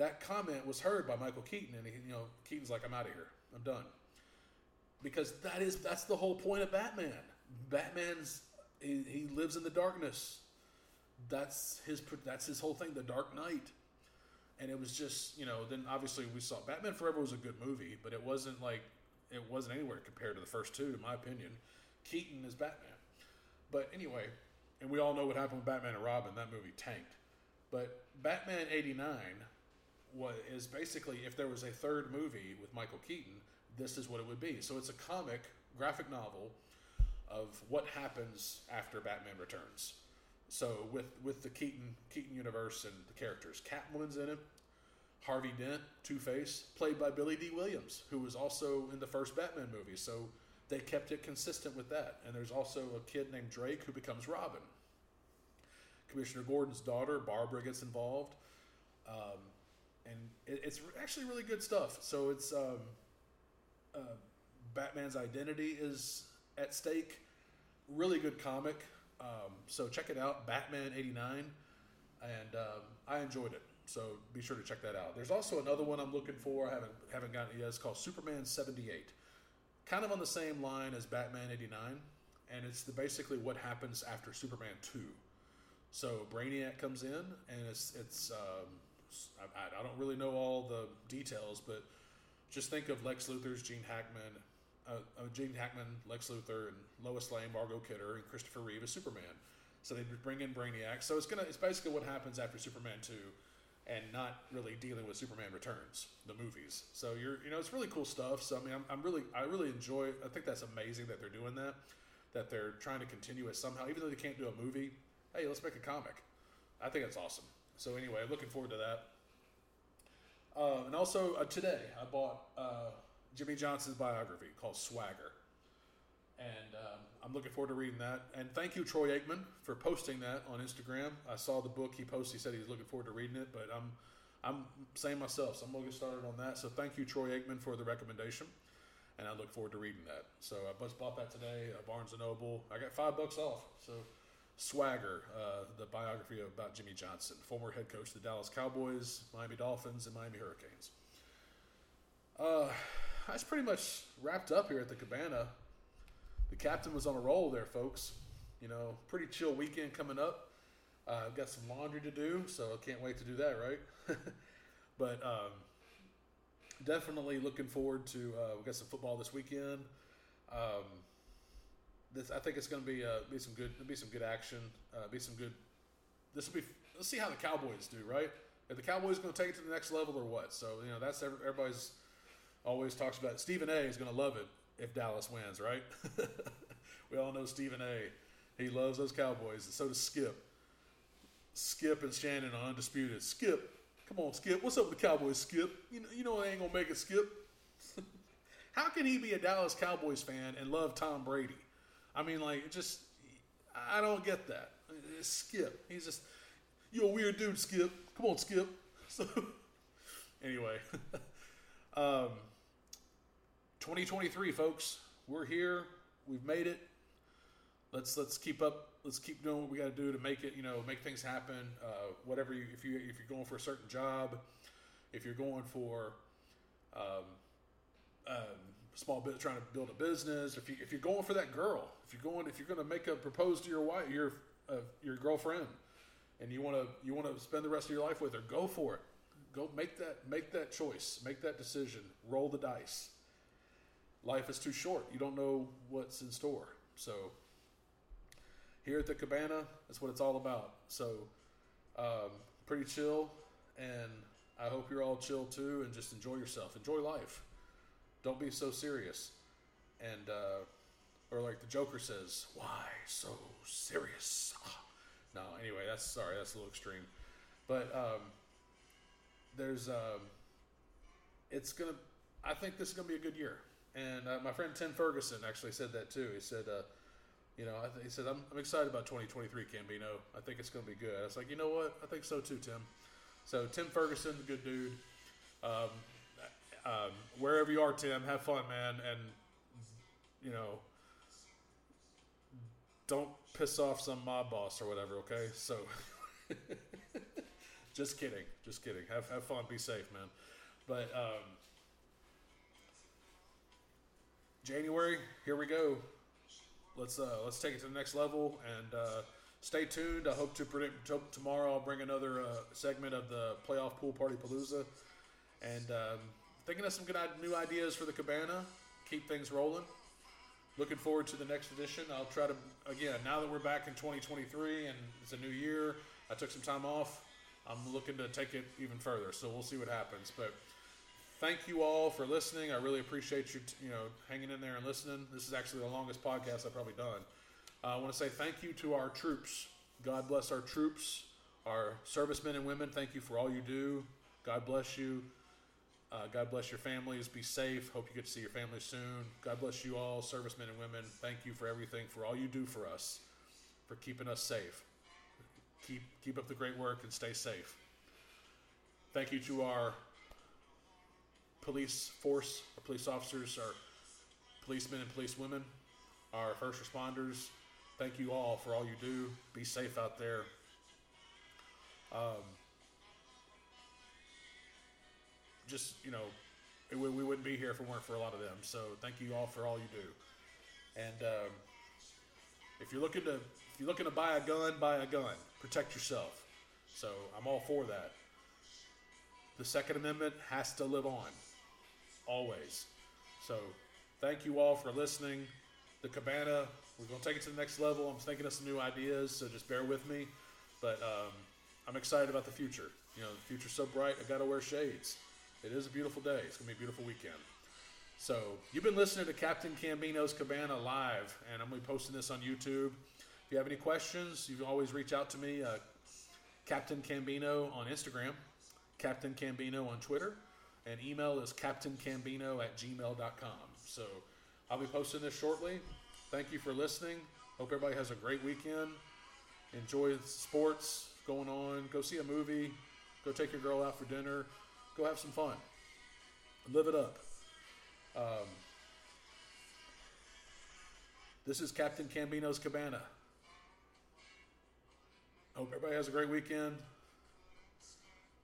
that comment was heard by Michael Keaton, and he, you know, Keaton's like, "I'm out of here. I'm done," because that is that's the whole point of Batman. Batman's he, he lives in the darkness. That's his that's his whole thing, the Dark Knight. And it was just, you know, then obviously we saw Batman Forever was a good movie, but it wasn't like it wasn't anywhere compared to the first two, in my opinion. Keaton is Batman. But anyway, and we all know what happened with Batman and Robin. That movie tanked. But Batman 89 was is basically if there was a third movie with Michael Keaton, this is what it would be. So it's a comic graphic novel of what happens after Batman Returns. So with with the Keaton Keaton universe and the characters, Catwoman's in it. Harvey Dent, Two Face, played by Billy Dee Williams, who was also in the first Batman movie. So they kept it consistent with that. And there's also a kid named Drake who becomes Robin. Commissioner Gordon's daughter, Barbara, gets involved. Um, and it, it's actually really good stuff. So it's um, uh, Batman's identity is at stake. Really good comic. Um, so check it out, Batman '89, and um, I enjoyed it. So be sure to check that out. There's also another one I'm looking for. I haven't haven't gotten it yet. It's called Superman '78, kind of on the same line as Batman '89, and it's the, basically what happens after Superman 2. So Brainiac comes in, and it's it's um, I, I, don't really know all the details, but just think of Lex Luthor's Gene Hackman, uh, uh, Gene Hackman, Lex Luthor, and Lois Lane, Margot Kidder, and Christopher Reeve as Superman. So they bring in Brainiac. So it's gonna it's basically what happens after Superman two, and not really dealing with Superman Returns, the movies. So you're you know it's really cool stuff. So I mean I'm, I'm really I really enjoy. I think that's amazing that they're doing that, that they're trying to continue it somehow. Even though they can't do a movie, hey, let's make a comic. I think that's awesome. So anyway, looking forward to that. Uh, and also uh, today, I bought uh, Jimmy Johnson's biography called Swagger, and um, I'm looking forward to reading that. And thank you, Troy Aikman, for posting that on Instagram. I saw the book he posted. He said he was looking forward to reading it, but I'm I'm saying myself, so I'm gonna get started on that. So thank you, Troy Aikman, for the recommendation, and I look forward to reading that. So I just bought that today, uh, Barnes and Noble. I got five bucks off, so. Swagger, uh, the biography about Jimmy Johnson, former head coach of the Dallas Cowboys, Miami Dolphins, and Miami Hurricanes. Uh, that's pretty much wrapped up here at the Cabana. The captain was on a roll there, folks. You know, pretty chill weekend coming up. Uh, I've got some laundry to do, so I can't wait to do that, right? (laughs) but um, definitely looking forward to. Uh, we got some football this weekend. Um, this, I think it's going to be uh, be some good be some good action. Uh, be some good. This will be. Let's see how the Cowboys do. Right? Are the Cowboys going to take it to the next level or what? So you know that's everybody's always talks about Stephen A. is going to love it if Dallas wins, right? (laughs) we all know Stephen A. He loves those Cowboys, and so does Skip. Skip and Shannon are undisputed. Skip, come on, Skip. What's up with the Cowboys, Skip? You know, you know I ain't gonna make it, Skip. (laughs) How can he be a Dallas Cowboys fan and love Tom Brady? I mean, like, just I don't get that. Skip, he's just you're a weird dude, Skip. Come on, Skip. (laughs) So anyway, um, 2023, folks, we're here. We've made it. Let's let's keep up. Let's keep doing what we got to do to make it. You know, make things happen. Uh, whatever you, if you if you're going for a certain job, if you're going for um, um, small bit trying to build a business, if you if you're going for that girl, if you're going if you're going to make a propose to your wife, your uh, your girlfriend, and you want to you want to spend the rest of your life with her, go for it. Go make that make that choice, make that decision, roll the dice. Life is too short. You don't know what's in store. So here at the cabana, that's what it's all about. So um, pretty chill, and I hope you're all chill too, and just enjoy yourself, enjoy life. Don't be so serious, and uh, or like the Joker says, "Why so serious?" (laughs) No, anyway, that's sorry, that's a little extreme, but um, there's um, it's gonna. I think this is gonna be a good year, and uh, my friend Tim Ferguson actually said that too. He said, uh, you know, he said I'm, I'm excited about 2023 Cambino. I think it's gonna be good. I was like, you know what? I think so too, Tim. So Tim Ferguson, good dude. Um, um, wherever you are, Tim, have fun, man, and you know, don't piss off some mob boss or whatever. Okay, so. (laughs) just kidding, just kidding. Have have fun, be safe, man. But um, January, here we go. Let's uh, let's take it to the next level and uh, stay tuned. I hope to predict tomorrow. I'll bring another uh, segment of the playoff pool party palooza, and um, thinking of some good new ideas for the cabana. Keep things rolling. Looking forward to the next edition. I'll try to again now that we're back in 2023 and it's a new year. I took some time off. I'm looking to take it even further, so we'll see what happens. But thank you all for listening. I really appreciate you, you know, hanging in there and listening. This is actually the longest podcast I've probably done. Uh, I want to say thank you to our troops. God bless our troops, our servicemen and women. Thank you for all you do. God bless you. Uh, God bless your families. Be safe. Hope you get to see your family soon. God bless you all, servicemen and women. Thank you for everything, for all you do for us, for keeping us safe. Keep keep up the great work and stay safe. Thank you to our police force, our police officers, our policemen and policewomen, our first responders. Thank you all for all you do. Be safe out there. Um, just you know, it, we wouldn't be here if it weren't for a lot of them. So thank you all for all you do. And um, if you're looking to if you're looking to buy a gun, buy a gun. Protect yourself. So I'm all for that. The Second Amendment has to live on, always. So thank you all for listening. The Cabana, we're going to take it to the next level. I'm thinking of some new ideas, so just bear with me. But um, I'm excited about the future. You know, the future's so bright, I got to wear shades. It is a beautiful day. It's going to be a beautiful weekend. So you've been listening to Captain Cambino's Cabana live, and I'm going to be posting this on YouTube. If you have any questions, you can always reach out to me, uh, Captain Cambino on Instagram, Captain Cambino on Twitter, and email is captaincambino at gmail.com. So I'll be posting this shortly. Thank you for listening. Hope everybody has a great weekend. Enjoy sports going on. Go see a movie. Go take your girl out for dinner. Go have some fun. Live it up. Um, this is Captain Cambino's Cabana. Hope everybody has a great weekend.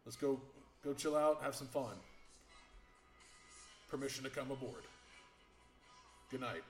Let's go go chill out, have some fun. Permission to come aboard. Good night.